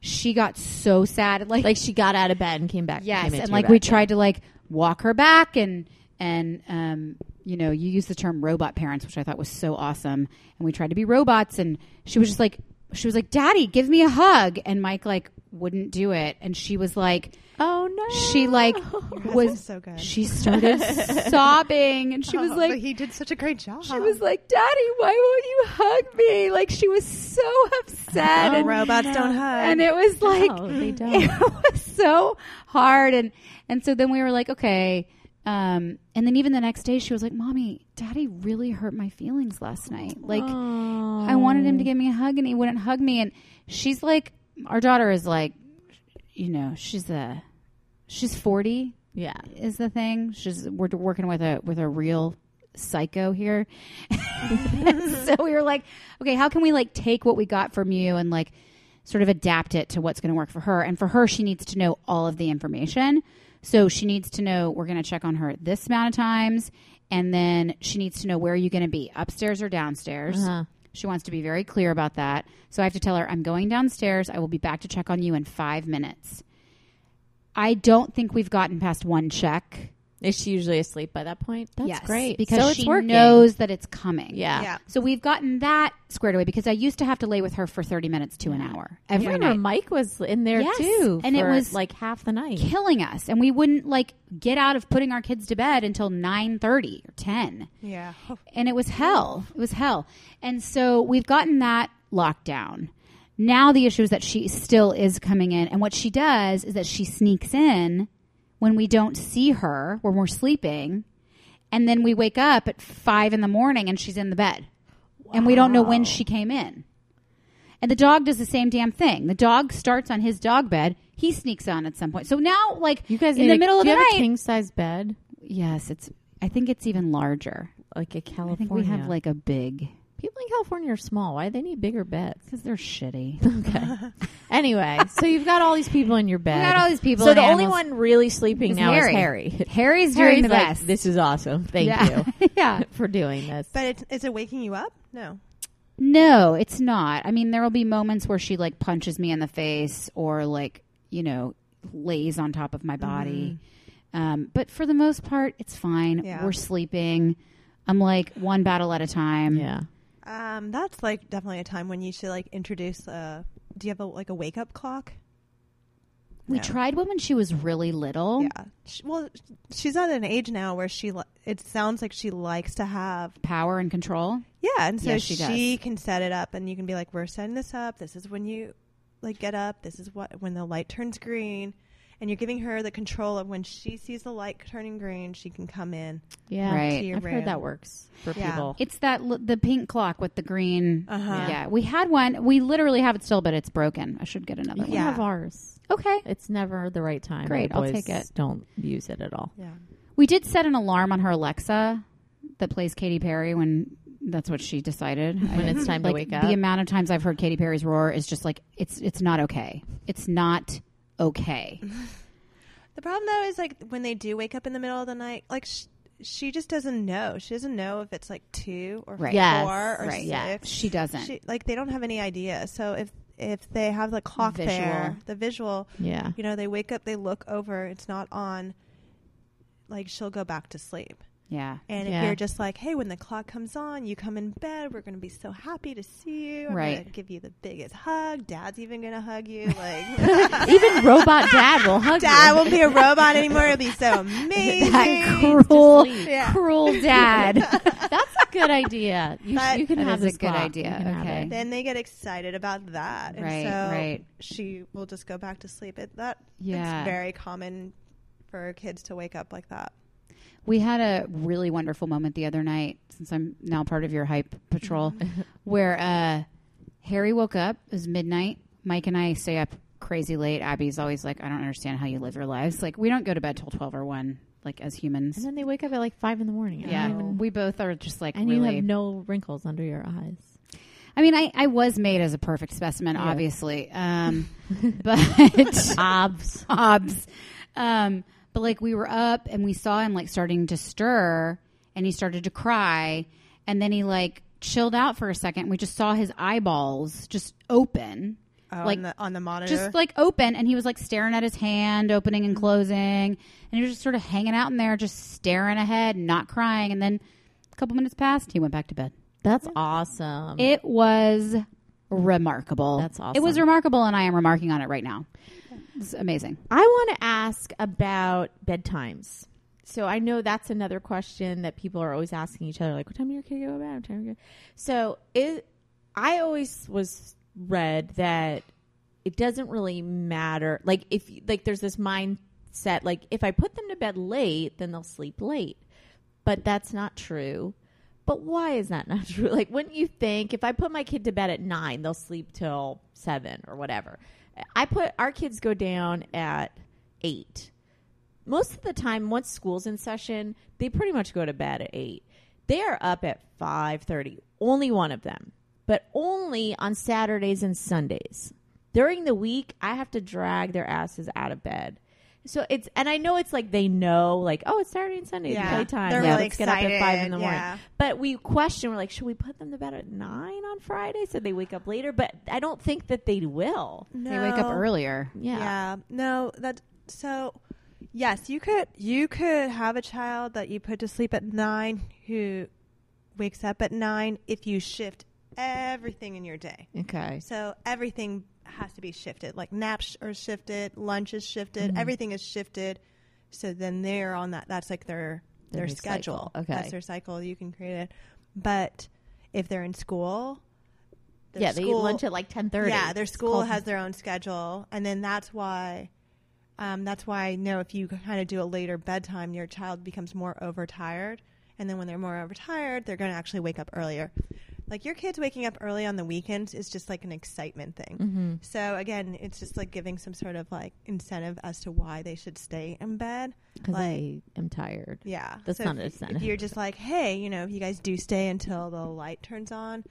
she got so sad. Like, Like she got out of bed and came back. yes. came And like we tried to like walk her back and, and, um, you know, you used the term robot parents, which I thought was so awesome. And we tried to be robots, and she was just like, she was like, Daddy, give me a hug. And Mike, like, wouldn't do it. And she was like, Oh no! She like was so good. she started sobbing and she was Oh, like but he did such a great job. she was like daddy why won't you hug me? Like she was so upset oh, and, robots don't hug. and it was like No, it was so hard and and so then we were like okay um and then even the next day she was like mommy daddy really hurt my feelings last night. Like I wanted him to give me a hug and he wouldn't hug me. And she's like, our daughter is like, you know, she's a, she's 40 Yeah. is the thing. She's, we're working with a, with a real psycho here. so we were like, okay, how can we like take what we got from you and like sort of adapt it to what's going to work for her? And for her, she needs to know all of the information. So she needs to know we're going to check on her this amount of times. And then she needs to know where are you going to be, upstairs or downstairs. Uh-huh. She wants to be very clear about that. So I have to tell her, I'm going downstairs. I will be back to check on you in five minutes. I don't think we've gotten past one check. Is she usually asleep by that point? That's Yes, great because so it's she working. knows that it's coming. Yeah. yeah So we've gotten that squared away because I used to have to lay with her for 30 minutes to an hour every I remember night. Mike was in there Yes, too, and it was like half the night. killing us and we wouldn't like get out of putting our kids to bed until 9:30 or 10 yeah and it was hell it was hell and so we've gotten that locked down now the issue is that she still is coming in and what she does is that she sneaks in when we don't see her when we're sleeping, and then we wake up at five in the morning and she's in the bed, and we don't know when she came in. And the dog does the same damn thing. The dog starts on his dog bed. He sneaks on at some point. So now, like You guys in the a- middle of the night, a king size bed, yes, it's. I think it's even larger. like a California. I think we have like a big people in California are small. Why do they need bigger beds? because they're shitty. Okay. anyway, so you've got all these people in your bed. We got all these people. So and the only animals. one really sleeping Is now Harry. is Harry. Harry's doing Harry's the like, best. This is awesome. Thank yeah. you yeah. for doing this. But it's, is it waking you up? No. No, it's not. I mean, there will be moments where she like punches me in the face or like, you know, lays on top of my body. Um, but for the most part, it's fine. Yeah. We're sleeping. I'm like one battle at a time. yeah. Um, that's like definitely a time when you should like introduce. a. do you have a like a wake up clock? We No. tried one when she was really little. Yeah. Sh well, she's at an age now where she. Li- it sounds like she likes to have. Power and control. Yeah, and so Yes, she she, can set it up, and you can be like, "We're setting this up. This is when you like get up. This is what when the light turns green." And you're giving her the control of when she sees the light turning green, she can come in. Yeah. Right. To your I've heard that works for Yeah. people. It's that l- the pink clock with the green. Uh-huh. Yeah, we had one. We literally have it still, but it's broken. I should get another you one. can Yeah. have ours. Okay. It's never the right time. Great, I'll take it. Don't use it at all. Yeah. We did set an alarm on her Alexa that plays Katy Perry when that's what she decided. When it's time to wake up. The amount of times I've heard Katy Perry's roar is just like it's it's not okay. It's not okay. The problem though is like when they do wake up in the middle of the night, like sh- she just doesn't know. She doesn't know if it's like two or Right. Yes. four or right. six. Yeah. She doesn't. She, like they don't have any idea. So if if they have the clock Visual. there, the visual, Yeah. you know, they wake up, they look over, it's not on. Like she'll go back to sleep. Yeah. And Yeah. if you're just like, hey, when the clock comes on, you come in bed. We're going to be so happy to see you. I'm Right. going to give you the biggest hug. Dad's even going to hug you. Like, Even robot dad will hug Dad you. won't be a robot anymore. It'll be so amazing. That cruel, Yeah. cruel dad. That's a good idea. You, But- you can have is a good clock. idea. You can have Okay. then they get excited about that, and Right, so right. she will just go back to sleep. It that Yeah. it's very common for kids to wake up like that. We had a really wonderful moment the other night, since I'm now part of your hype patrol, where uh, Harry woke up. It was midnight. Mike and I stay up crazy late. Abby's always like, I don't understand how you live your lives. Like, we don't go to bed till 12 or 1, like, as humans. And then they wake up at like five in the morning. I yeah. don't even- We both are just like, and you have no wrinkles under your eyes. I mean, I, I was made as a perfect specimen, obviously. Um, but. Obs. Hobbs. Um, but like we were up and we saw him like starting to stir and he started to cry and then he like chilled out for a second. We just saw his eyeballs just open. Oh, Like, on the, on the monitor. Just like open and he was like staring at his hand opening and mm-hmm. closing and he was just sort of hanging out in there just staring ahead not crying and then a couple minutes passed he went back to bed That's awesome. it was remarkable That's awesome. it was remarkable and i am remarking on it right now it's amazing I want to ask about bedtimes. So I know that's another question that people are always asking each other, like, "What time do your kid go to bed?" What time kid-" So it, I always was read that it doesn't really matter. Like if like there's this mindset, like if I put them to bed late, then they'll sleep late, but that's not true. But why is that not true? Like, wouldn't you think if I put my kid to bed at nine, they'll sleep till seven or whatever? I put our kids go down at eight. Most of the time, once school's in session, they pretty much go to bed at eight. They are up at five thirty. Only one of them, but only on Saturdays and Sundays. During the week, I have to drag their asses out of bed. So it's and I know it's like they know like oh it's Saturday and Sunday Yeah. playtime They're yeah, really let's get up at five in the excited, morning yeah. but we question we're like should we put them to bed at nine on Friday so they wake up later but I don't think that they will no. they wake up earlier yeah, Yeah. No, that so yes, you could you could have a child that you put to sleep at 9 who wakes up at 9 if you shift everything in your day. okay So everything has to be shifted. Like naps are shifted, lunch is shifted, Mm-hmm. everything is shifted. So then they're on that that's like their Their their schedule. cycle. Okay. That's their cycle. You can create it. But if they're in school, yeah they eat school- lunch at like ten thirty yeah, their school has their own schedule, and then that's why um, that's why I know if you kind of do a later bedtime, your child becomes more overtired, and then when they're more overtired, they're going to actually wake up earlier. Like your kids waking up early on the weekends is just like an excitement thing. Mm-hmm. So again, it's just like giving some sort of like incentive as to why they should stay in bed. Because Like- I am tired. Yeah, That's So not an incentive. If you're just like, hey, you know, if you guys do stay until the light turns on,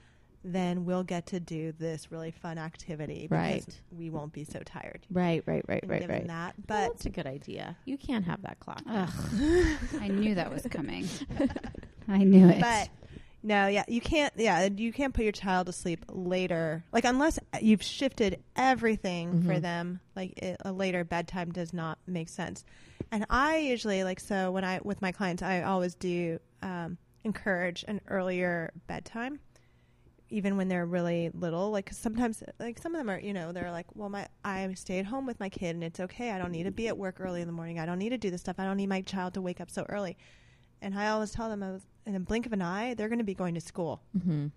then we'll get to do this really fun activity. because Right. We won't be so tired. Right, right, right, and right, give right. that. Well, But that's a good idea. You can't have that clock. Ugh. I knew that was coming. I knew it. but no, yeah, you can't. Yeah, you can't put your child to sleep later. Like unless you've shifted everything for Mhm. them. Like it, a later bedtime does not make sense. And I usually like so when I with my clients, I always do um, encourage an earlier bedtime. Even when they're really little, like 'cause sometimes, like some of them are, you know, they're like, "Well, my I stay at home with my kid, and it's okay. I don't need to be at work early in the morning. I don't need to do this stuff. I don't need my child to wake up so early." And I always tell them, I was, in a blink of an eye, they're going to be going to school. Mm-hmm.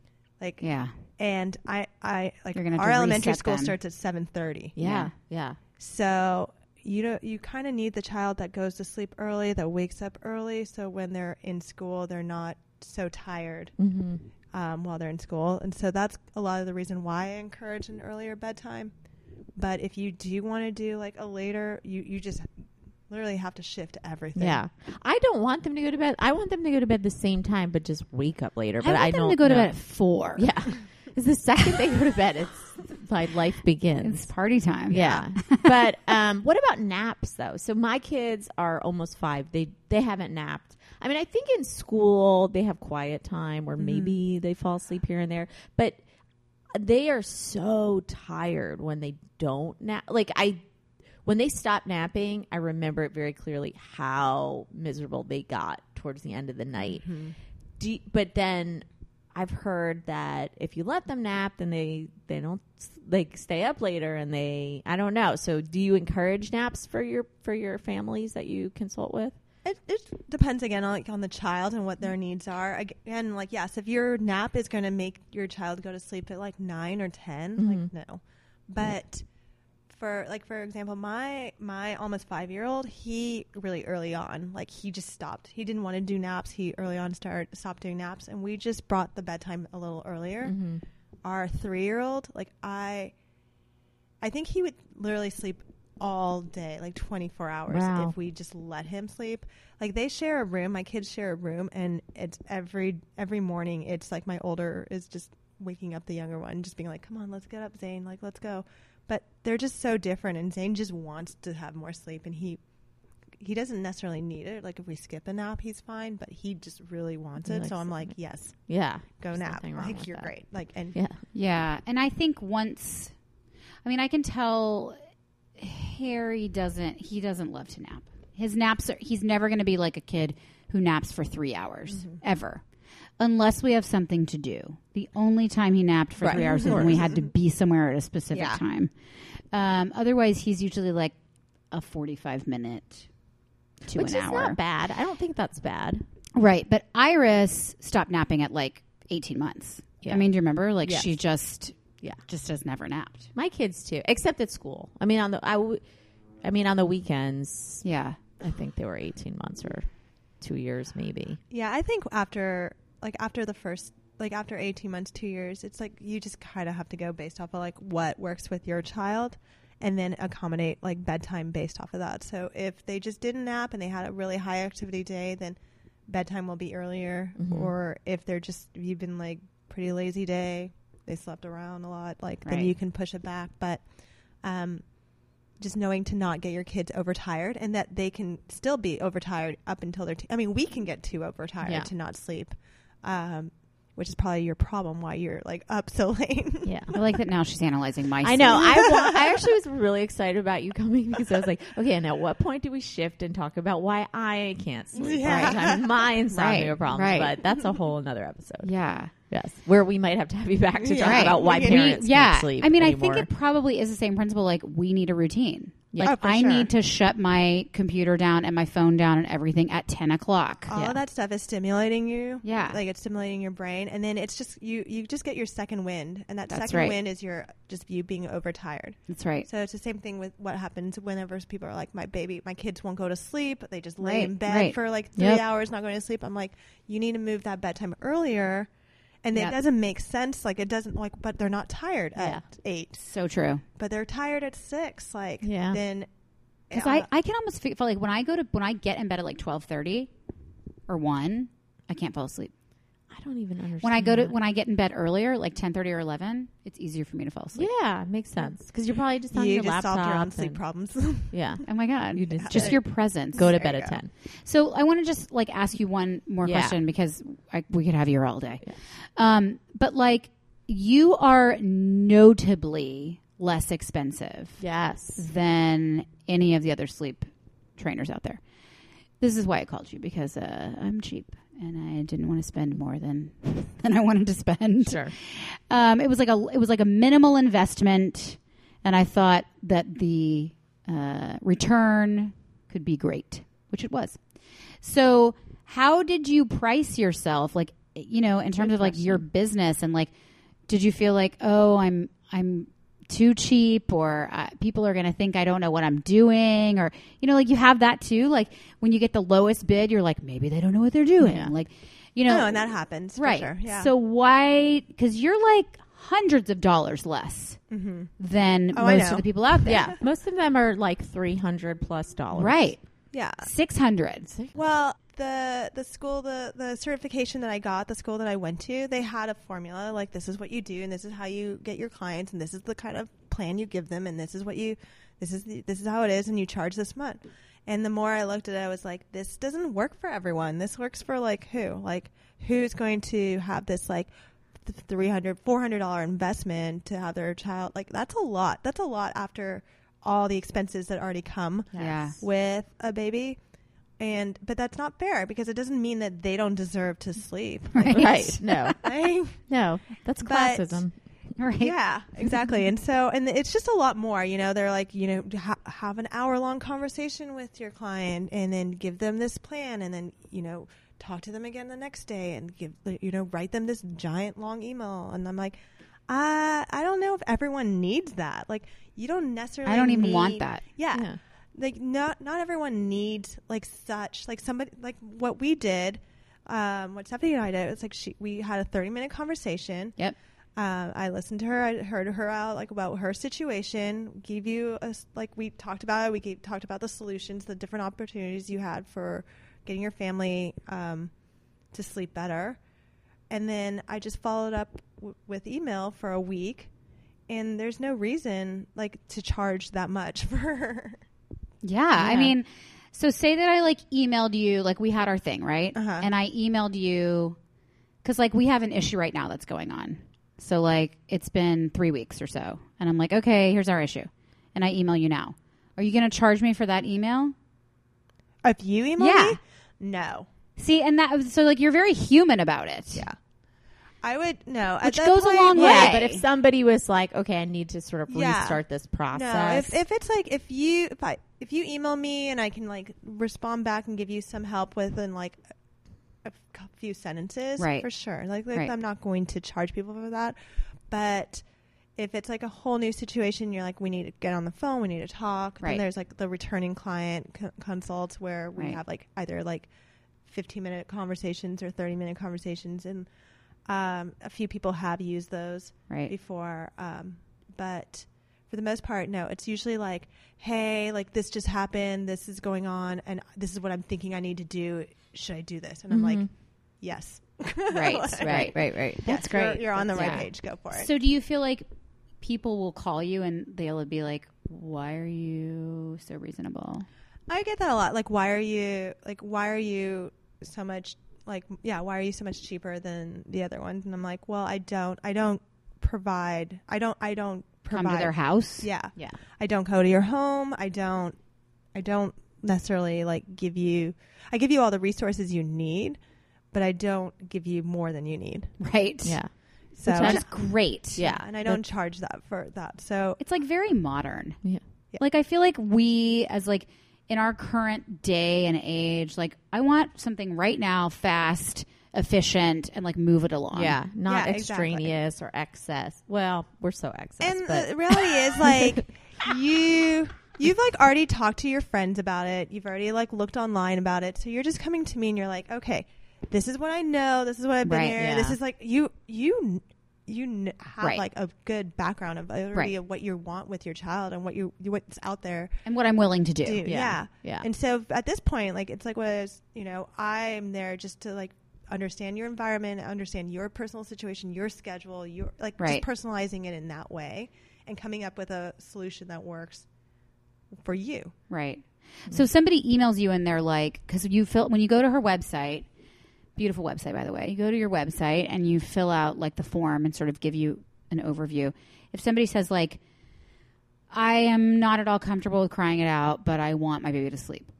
Like, yeah. and I, I like You're gonna our elementary school them. starts at seven thirty. Yeah, yeah. So you know, you kind of need the child that goes to sleep early, that wakes up early, so when they're in school, they're not so tired Mm-hmm. um, while they're in school. And so that's a lot of the reason why I encourage an earlier bedtime. But if you do want to do like a later, you you just literally have to shift everything. Yeah, I don't want them to go to bed. I want them to go to bed the same time, but just wake up later. I But want I, them don't to go to bed at four. Yeah, it's the second they go to bed, it's my life begins. It's party time. Yeah. but um, what about naps though? So my kids are almost five. They they haven't napped. I mean, I think in school they have quiet time where maybe they fall asleep here and there, but they are so tired when they don't nap. Like I, when they stop napping, I remember it very clearly how miserable they got towards the end of the night. Do you- but then I've heard that if you let them nap, then they they don't like stay up later, and they I don't know. So do you encourage naps for your for your families that you consult with? It, it depends again on, like on the child and what their needs are. Again, like yes, if your nap is going to make your child go to sleep at like nine or 10 Mhm. like no. But for like for example, my my almost five year old, he really early on like he just stopped. He didn't want to do naps. He early on started stopped doing naps, and we just brought the bedtime a little earlier. Mm-hmm. Our three year old, like I, I think he would literally sleep all day, like 24 hours, Wow. if we just let him sleep. Like they share a room. My kids share a room, and it's every every morning. It's like my older is just waking up the younger one, just being like, "Come on, let's get up, Zane. Like, let's go." But they're just so different, and Zane just wants to have more sleep, and he he doesn't necessarily need it. Like if we skip a nap, he's fine, but he just really wants it. So I'm like, "Yes, Yeah, go nap. Like you're that. great." Like and Yeah, Yeah, and I think once, I mean, I can tell Harry doesn't. He doesn't love to nap. His naps are. He's never going to be like a kid who naps for three hours Mm-hmm. ever, unless we have something to do. The only time he napped for Right, three hours of is when we had to be somewhere at a specific Yeah. time. Um, otherwise, he's usually like a forty-five minute to which an is hour. not bad. I don't think that's bad. Right, but Iris stopped napping at like 18 months. Yeah. I mean, do you remember? Like Yes. she just Yeah. just has never napped. My kids too, except at school. I mean, on the I, w- I mean, on the weekends, Yeah. I think they were eighteen months or two years, maybe. Yeah, I think after like after the first like after 18 months, 2 years, it's like you just kind of have to go based off of like what works with your child and then accommodate like bedtime based off of that. So if they just didn't nap and they had a really high activity day, then bedtime will be earlier Mhm. or if they're just you've been like pretty lazy day, they slept around a lot, like then you can push it back, but um just knowing to not get your kids overtired and that they can still be overtired up until they're. T- I mean, we can get too overtired Yeah. to not sleep, um, which is probably your problem why you're like up so late. Yeah. I like that now she's analyzing my I know. I, wa- I actually was really excited about you coming because I was like, okay, and at what point do we shift and talk about why I can't sleep? Yeah. Right. I mean, my insomnia Right, problems, right. but that's a whole another episode. Yeah. Yes, where we might have to have you back to talk about why We- parents yeah. can't sleep. I mean, anymore. I think it probably is the same principle like we need a routine. Yeah. Like Oh, I sure. need to shut my computer down and my phone down and everything at ten o'clock. all Yeah. of that stuff is stimulating you. Yeah. like it's stimulating your brain, and then it's just you. You just get your second wind, and that That's second right. wind is your just you being overtired. That's right. So it's the same thing with what happens whenever people are like, my baby, my kids won't go to sleep. They just lay Right, in bed right. for like three Yep. hours, not going to sleep. I'm like, you need to move that bedtime earlier. And Yep. it doesn't make sense. Like it doesn't like, but they're not tired Yeah. at eight, So true. but they're tired at six. Like Yeah. then, Because I, I can almost feel like when I go to when I get in bed at like twelve thirty or one, I can't fall asleep. I don't even understand. When I go to that. when I get in bed earlier, like ten thirty or eleven, it's easier for me to fall asleep. yeah, makes sense because you're probably just on you your just laptop. solved your own sleep problems. Yeah, Oh my god! You just just your presence. go to There bed at go. ten. So I want to just like ask you one more Yeah. question because I, we could have you here all day. Yeah. Um, but like you are notably less expensive Yes. than any of the other sleep trainers out there. This is why I called you because uh, I'm cheap and I didn't want to spend more than than I wanted to spend. Sure. Um, it was like a it was like a minimal investment, and I thought that the uh, return could be great, which it was. So, how did you price yourself? Like, you know, in terms Good of like your business, and like, did you feel like, oh, I'm I'm too cheap, or uh, people are going to think I don't know what I'm doing, or you know, like you have that too. Like when you get the lowest bid, you're like, maybe they don't know what they're doing. Yeah. Like, you know, no, and that happens. for right? sure. Yeah. So why? Because you're like hundreds of dollars less Mhm. than Oh, most of the people out there. Yeah, most of them are like three hundred plus dollars. right. yeah. Six hundred. Well, the the school the the certification that I got, the school that I went to, they had a formula like this is what you do and this is how you get your clients and this is the kind of plan you give them and this is what you this is the, this is how it is and you charge this much. And the more I looked at it, I was like this doesn't work for everyone. This works for like who? Like who's going to have this like th- 300 400 dollar investment to have their child like that's a lot. That's a lot after all the expenses that already come Yeah. with a baby and but that's not fair because it doesn't mean that they don't deserve to sleep Right. Right. No. Like, No. That's But- classism. Right. yeah exactly and so and it's just a lot more you know they're like you know ha- have an hour long conversation with your client and then give them this plan and then you know talk to them again the next day and give you know write them this giant long email and i'm like I I don't know if everyone needs that. Like you don't necessarily. I don't even need- want that. Yeah. Yeah. Like not not everyone needs like such like somebody like what we did um what stephanie and i did it's like she we had a 30 minute conversation. Yep. uh, i listened to her i heard her out like about her situation gave you a, like we talked about it we gave, talked about the solutions the different opportunities you had for getting your family um, to sleep better. And then i just followed up w- with email for a week and there's no reason like to charge that much for her Yeah, I mean, so say that I like emailed you, like we had our thing, right? Uh-huh. And I emailed you because like we have an issue right now that's going on. So like it's been three weeks or so, and I'm like, okay, here's our issue, and I email you now. Are you going to charge me for that email? If you email Yeah. me, no. See, and that so like you're very human about it. Yeah. I would no. Which that goes a point- long way. Yeah, but if somebody was like, "Okay, I need to sort of Yeah. restart this process," No, if if it's like if you if I if you email me and I can like respond back and give you some help within like a few sentences, Right. For sure. Like, like Right. I'm not going to charge people for that, but. If it's like a whole new situation, you're like, we need to get on the phone, we need to talk. Right. Then there's like the returning client co- consults where we Right. have like either like 15 minute conversations or 30 minute conversations, and um, a few people have used those Right. before. Um, but for the most part, no. It's usually like, hey, like this just happened. This is going on, and this is what I'm thinking I need to do. Should I do this? And I'm like, Mhm. yes. Right, Like, right, right, right. yes, That's you're- great. You're, on the right yeah. page. Go for it. So do you feel like people will call you and they'll be like, "Why are you so reasonable?" I get that a lot. Like, why are you like why are you so much like yeah? Why are you so much cheaper than the other ones? And I'm like, well, I don't, I don't provide, I don't, I don't provide. Come to their house. Yeah, Yeah. I don't go to your home. I don't I don't necessarily like give you I give you all the resources you need, but I don't give you more than you need. Right. Yeah. So Which is great. yeah, and I don't charge that for that. So It's like very modern. Yeah. Like I feel like we as like in our current day and age, like I want something right now, fast, efficient, and like move it along. Yeah, not Yeah, exactly. extraneous or excess. Well, we're so excess, And but the reality is like you you've like already talked to your friends about it. You've already like looked online about it. So you're just coming to me and you're like, "Okay, this is what I know. This is what I've been Right, here. yeah. This is like you you you kn- have Right. like a good background of Right. of what you want with your child and what you what's out there And what I'm willing to do. do. Yeah. yeah. And so at this point, like it's like was, you know, I'm there just to like understand your environment, understand your personal situation, your schedule, your like Right. just personalizing it in that way and coming up with a solution that works for you. Right. Mm-hmm. So somebody emails you and they're like, because you fill when you go to her website, beautiful website by the way. You go to your website and you fill out like the form and sort of give you an overview. If somebody says like, I am not at all comfortable with crying it out, but I want my baby to sleep.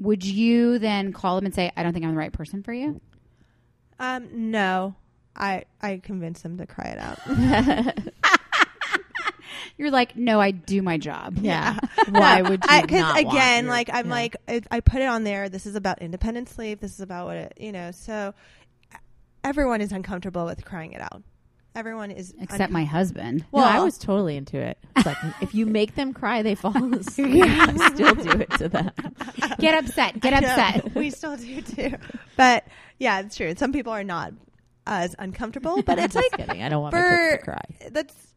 Would you then call them and say, I don't think I'm the right person for you? Um, no. I I convinced them to cry it out. You're like, no, I do my job. yeah. Why would you Because again, your- like I'm yeah. like I, I put it on there. This is about independent sleep. This is about what it, you know. So everyone is uncomfortable with crying it out. Everyone is Except my husband. Well, I was totally into it. It's like if you make them cry, they fall asleep. I still do it to them. Get upset. Get I know. upset. we still do too. But yeah, it's true. Some people are not as uncomfortable, but it's Just like kidding. I don't want my kids to cry. that's if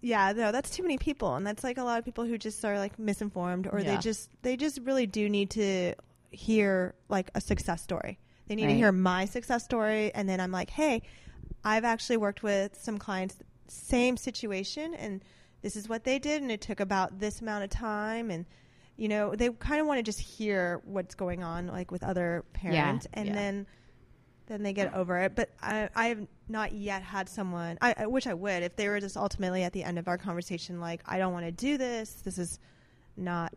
yeah, no, that's too many people, and that's like a lot of people who just are like misinformed, or they just they just really do need to hear like a success story. They need to hear my success story, and then I'm like, hey, I've actually worked with some clients, same situation, and this is what they did, and it took about this amount of time, and you know, they kind of want to just hear what's going on, like with other parents, and yeah. then then they get over it. But I, I have not yet had someone, I, I wish I would, if they were just ultimately at the end of our conversation, like, I don't want to do this. This is not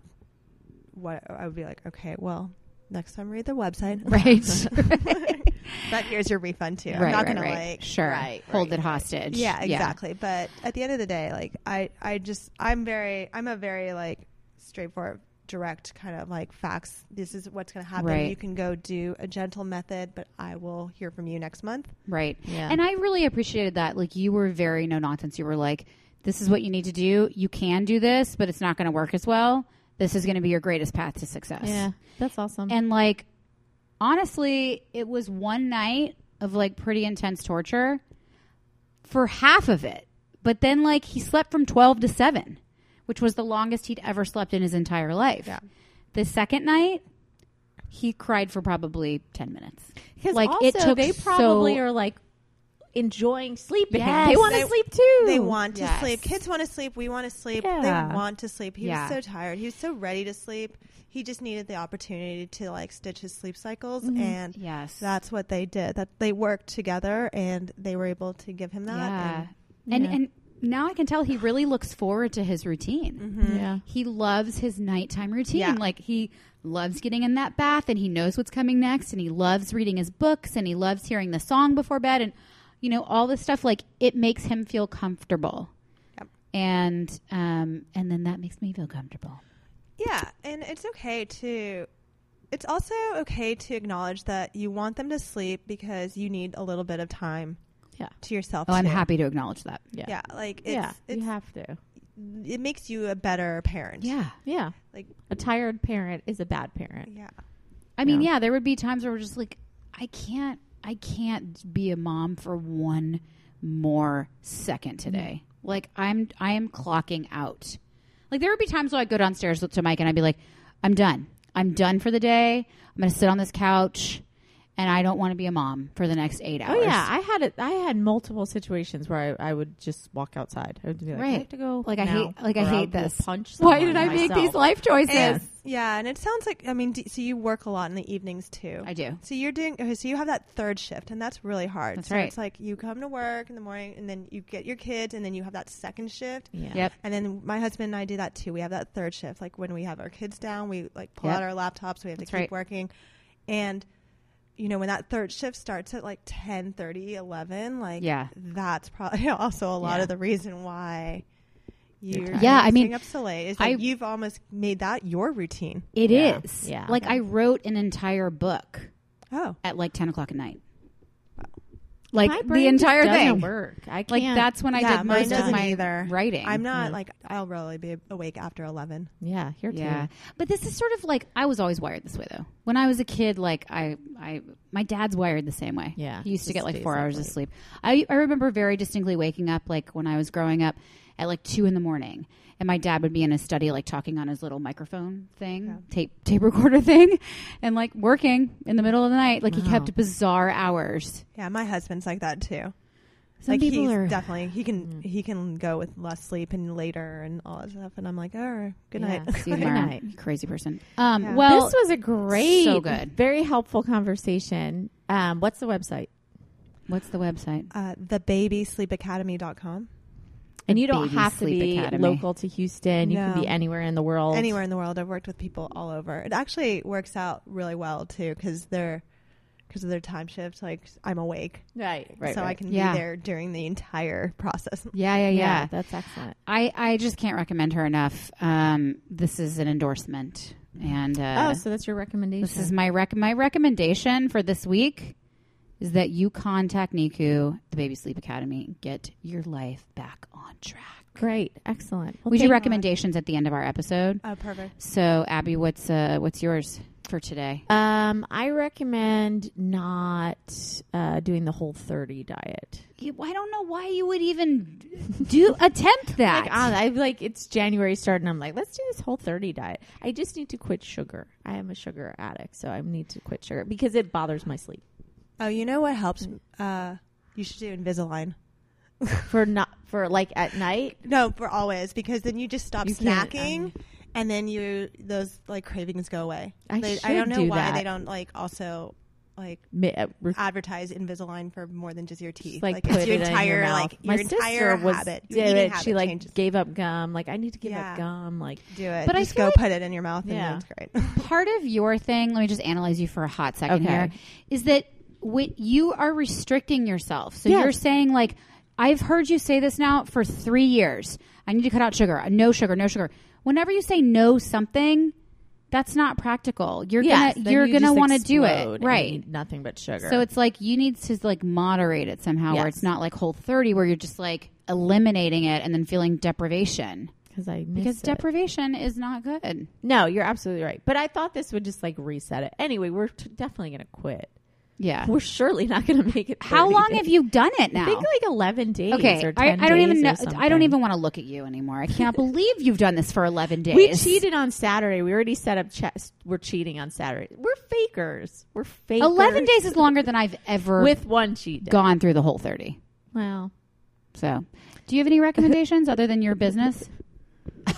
what I would be like, okay, well, next time read the website. Right. but here's your refund too. I'm right, not right, going right. to like, sure Right, hold it hostage. yeah, exactly. But at the end of the day, like, I, I just, I'm very, I'm a very like straightforward, direct kind of like facts. This is what's going to happen. Right. You can go do a gentle method, but I will hear from you next month. Right. Yeah. And I really appreciated that. Like you were very no nonsense. You were like, this is what you need to do. You can do this, but it's not going to work as well. This is going to be your greatest path to success. Yeah, that's awesome. And like, honestly, it was one night of like pretty intense torture for half of it. But then like he slept from 12 to 7, which was the longest he'd ever slept in his entire life. Yeah. The second night, he cried for probably 10 minutes. Because like, also, it took they probably so- are like enjoying sleeping. Yes. They want to sleep too. They want to Yes. sleep. Kids want to sleep. We want to sleep. Yeah. They want to sleep. He Yeah. was so tired. He was so ready to sleep. He just needed the opportunity to like stitch his sleep cycles, Mm-hmm. and Yes. that's what they did. That they worked together, and they were able to give him that. Yeah. And, And Yeah. and now I can tell he really looks forward to his routine. Mhm. Yeah. He loves his nighttime routine. Yeah. Like he loves getting in that bath and he knows what's coming next and he loves reading his books and he loves hearing the song before bed and you know all this stuff like it makes him feel comfortable. Yep. And um and then that makes me feel comfortable. Yeah, and it's okay to. It's also okay to acknowledge that you want them to sleep because you need a little bit of time Yeah. to yourself. Oh, I'm too. happy to acknowledge that. Yeah. Yeah, like it's, yeah. it's you have to. it makes you a better parent. Yeah. Yeah. like A tired parent is a bad parent. yeah. I mean, Yeah. yeah, there would be times where we're just like, I can't, I can't be a mom for one more second today. Mm-hmm. Like I'm, I am clocking out. Like there would be times where I go downstairs to Mike and I'd be like, I'm done. I'm done for the day. I'm going to sit on this couch, and I don't want to be a mom for the next eight hours. Oh yeah, I had it. I had multiple situations where I, I would just walk outside. I would be like, I Right. have to go. Like, I hate- like, I hate I'll this. Punch. Why did I make these life choices? And, yeah, and it sounds like I mean, d- so you work a lot in the evenings too. I do. So you're doing okay. So you have that third shift, and that's really hard. That's so right. It's like you come to work in the morning, and then you get your kids, and then you have that second shift. Yeah. Yep. And then my husband and I do that too. We have that third shift. Like when we have our kids down, we like pull Yep. out our laptops. We have That's to keep right. working. And you know, when that third shift starts at like 10, 30, 11, like Yeah. that's probably also a lot Yeah. of the reason why You're Yeah, I mean, up so late. It's like I- you've almost made that your routine. It is. Yeah. Yeah. Like Okay. I wrote an entire book Oh, at like ten o'clock at night. Like the entire thing. work. I can't. Like that's when I yeah, did most of my either. writing. I'm not mm. like I'll really be awake after eleven. Yeah, here too. Yeah, but this is sort of like I was always wired this way though. When I was a kid, like I, I, my dad's wired the same way. Yeah, he used to get like four hours of sleep. I, I remember very distinctly waking up like when I was growing up at like two in the morning, and my dad would be in his study like talking on his little microphone thing, tape tape recorder thing, and like working in the middle of the night. Like he kept bizarre hours. Yeah, my husband's like that too. Some like people he's are definitely he can he can go with less sleep and later and all that stuff. And I'm like, all right, good Yeah. night. See you Good night. Crazy person. Um, Yeah. well, this was a great, so good. very helpful conversation. Um, what's the website? what's the website? uh, thebabysleepacademy.com. And you don't have to be Academy. local to Houston. You can be anywhere in the world. Anywhere in the world, I've worked with people all over. It actually works out really well too because they're because of their time shift. Like I'm awake, Right. Right. so right. I can Yeah. be there during the entire process. Yeah, yeah, Yeah, yeah. that's excellent. I, I just can't recommend her enough. Um, this is an endorsement, and uh, oh, so that's your recommendation. this is my rec- my recommendation for this week is that you contact Niku, the Baby Sleep Academy, and get your life back on track. great. Excellent. Well, we do recommendations at the end of our episode. Oh, perfect. So, Abby, what's uh, what's yours for today? Um, I recommend not uh, doing the whole 30 diet. You- I don't know why you would even do attempt that. Like, I, am like it's January start, and I'm like, let's do this whole 30 diet. I just need to quit sugar. I am a sugar addict, so I need to quit sugar because it bothers my sleep. Oh, you know what helps? Uh, you should do Invisalign. For not for like at night. No, for always because then you just stop You can't, snacking, um, and then you those like cravings go away. I They- should I don't know do why that. they don't like also like Mi- uh, re- advertise Invisalign for more than just your teeth. like, Like, put it's your it in entire your mouth. like my your sister entire was habit. Your did eating it. habit She like changes. gave up gum. Like I need to give Yeah. up gum. Like do it. But I just feel go like- put it in your mouth, Yeah. then it's great. part of your thing, let me just analyze you for a hot second Okay. here, is that you are restricting yourself. So Yes. you're saying like, I've heard you say this now for three years. I need to cut out sugar. No sugar. No sugar. Whenever you say no something, that's not practical. You're yes, gonna you're you gonna want to do it right. nothing but sugar. So it's like you need to like moderate it somehow, where it's not like whole thirty, where you're just like eliminating it and then feeling deprivation because I because it. deprivation is not good. No, you're absolutely right. But I thought this would just like reset it. Anyway, we're t- definitely going to quit. Yeah. We're surely not going to make it. How long days. have you done it now? I think like 11 days. Okay, or I, 10 I don't even know. I don't even want to look at you anymore. I can't believe you've done this for eleven days. We cheated on Saturday. We already set up. Ch- we're cheating on Saturday. We're fakers. We're fakers. Eleven days is longer than I've ever with one cheat day. gone through the whole thirty. Well, So, do you have any recommendations other than your business?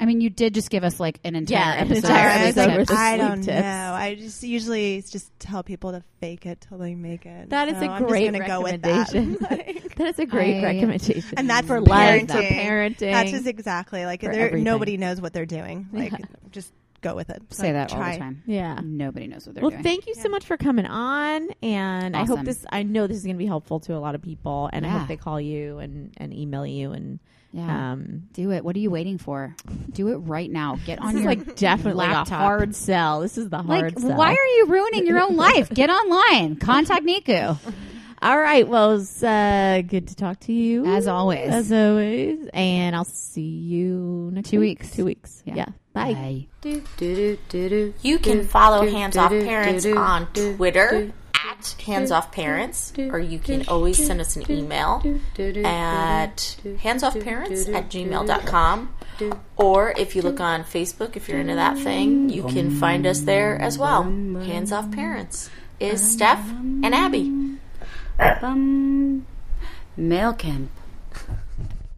I mean, you did just give us like an entire Yeah, an episode. entire episode sleep with. I don't tips. know. I just usually just tell people to fake it till they make it. that is So a I'm just great gonna go with that. recommendation. Like- that is a great I- recommendation. and that's for for parenting. for parenting. That's just exactly like For nobody knows what they're doing. Like Yeah. just go with it. Say Like, that all the time. yeah. Nobody knows what they're Well, doing. Well, thank you so much for coming on, and I hope this. I know this is going to be helpful to a lot of people, and I hope they call you and and email you and yeah, um. do it. What are you waiting for? Do it right now. Get on This is your like definitely laptop. a hard sell. This is the hard Like, sell. why are you ruining your own life? Get online. Contact Niku. All right. Well, it's uh, good to talk to you As always. As always, and I'll see you next Two week. weeks. Two weeks. Yeah. Yeah. Bye. You can follow Hands Off Parents on Twitter at Hands Off Parents, or you can always send us an email at handsoffparents at gmail.com. Or if you look on Facebook, if you're into that thing, you can find us there as well. Hands Off Parents is Steph and Abby. Bum. Mail camp.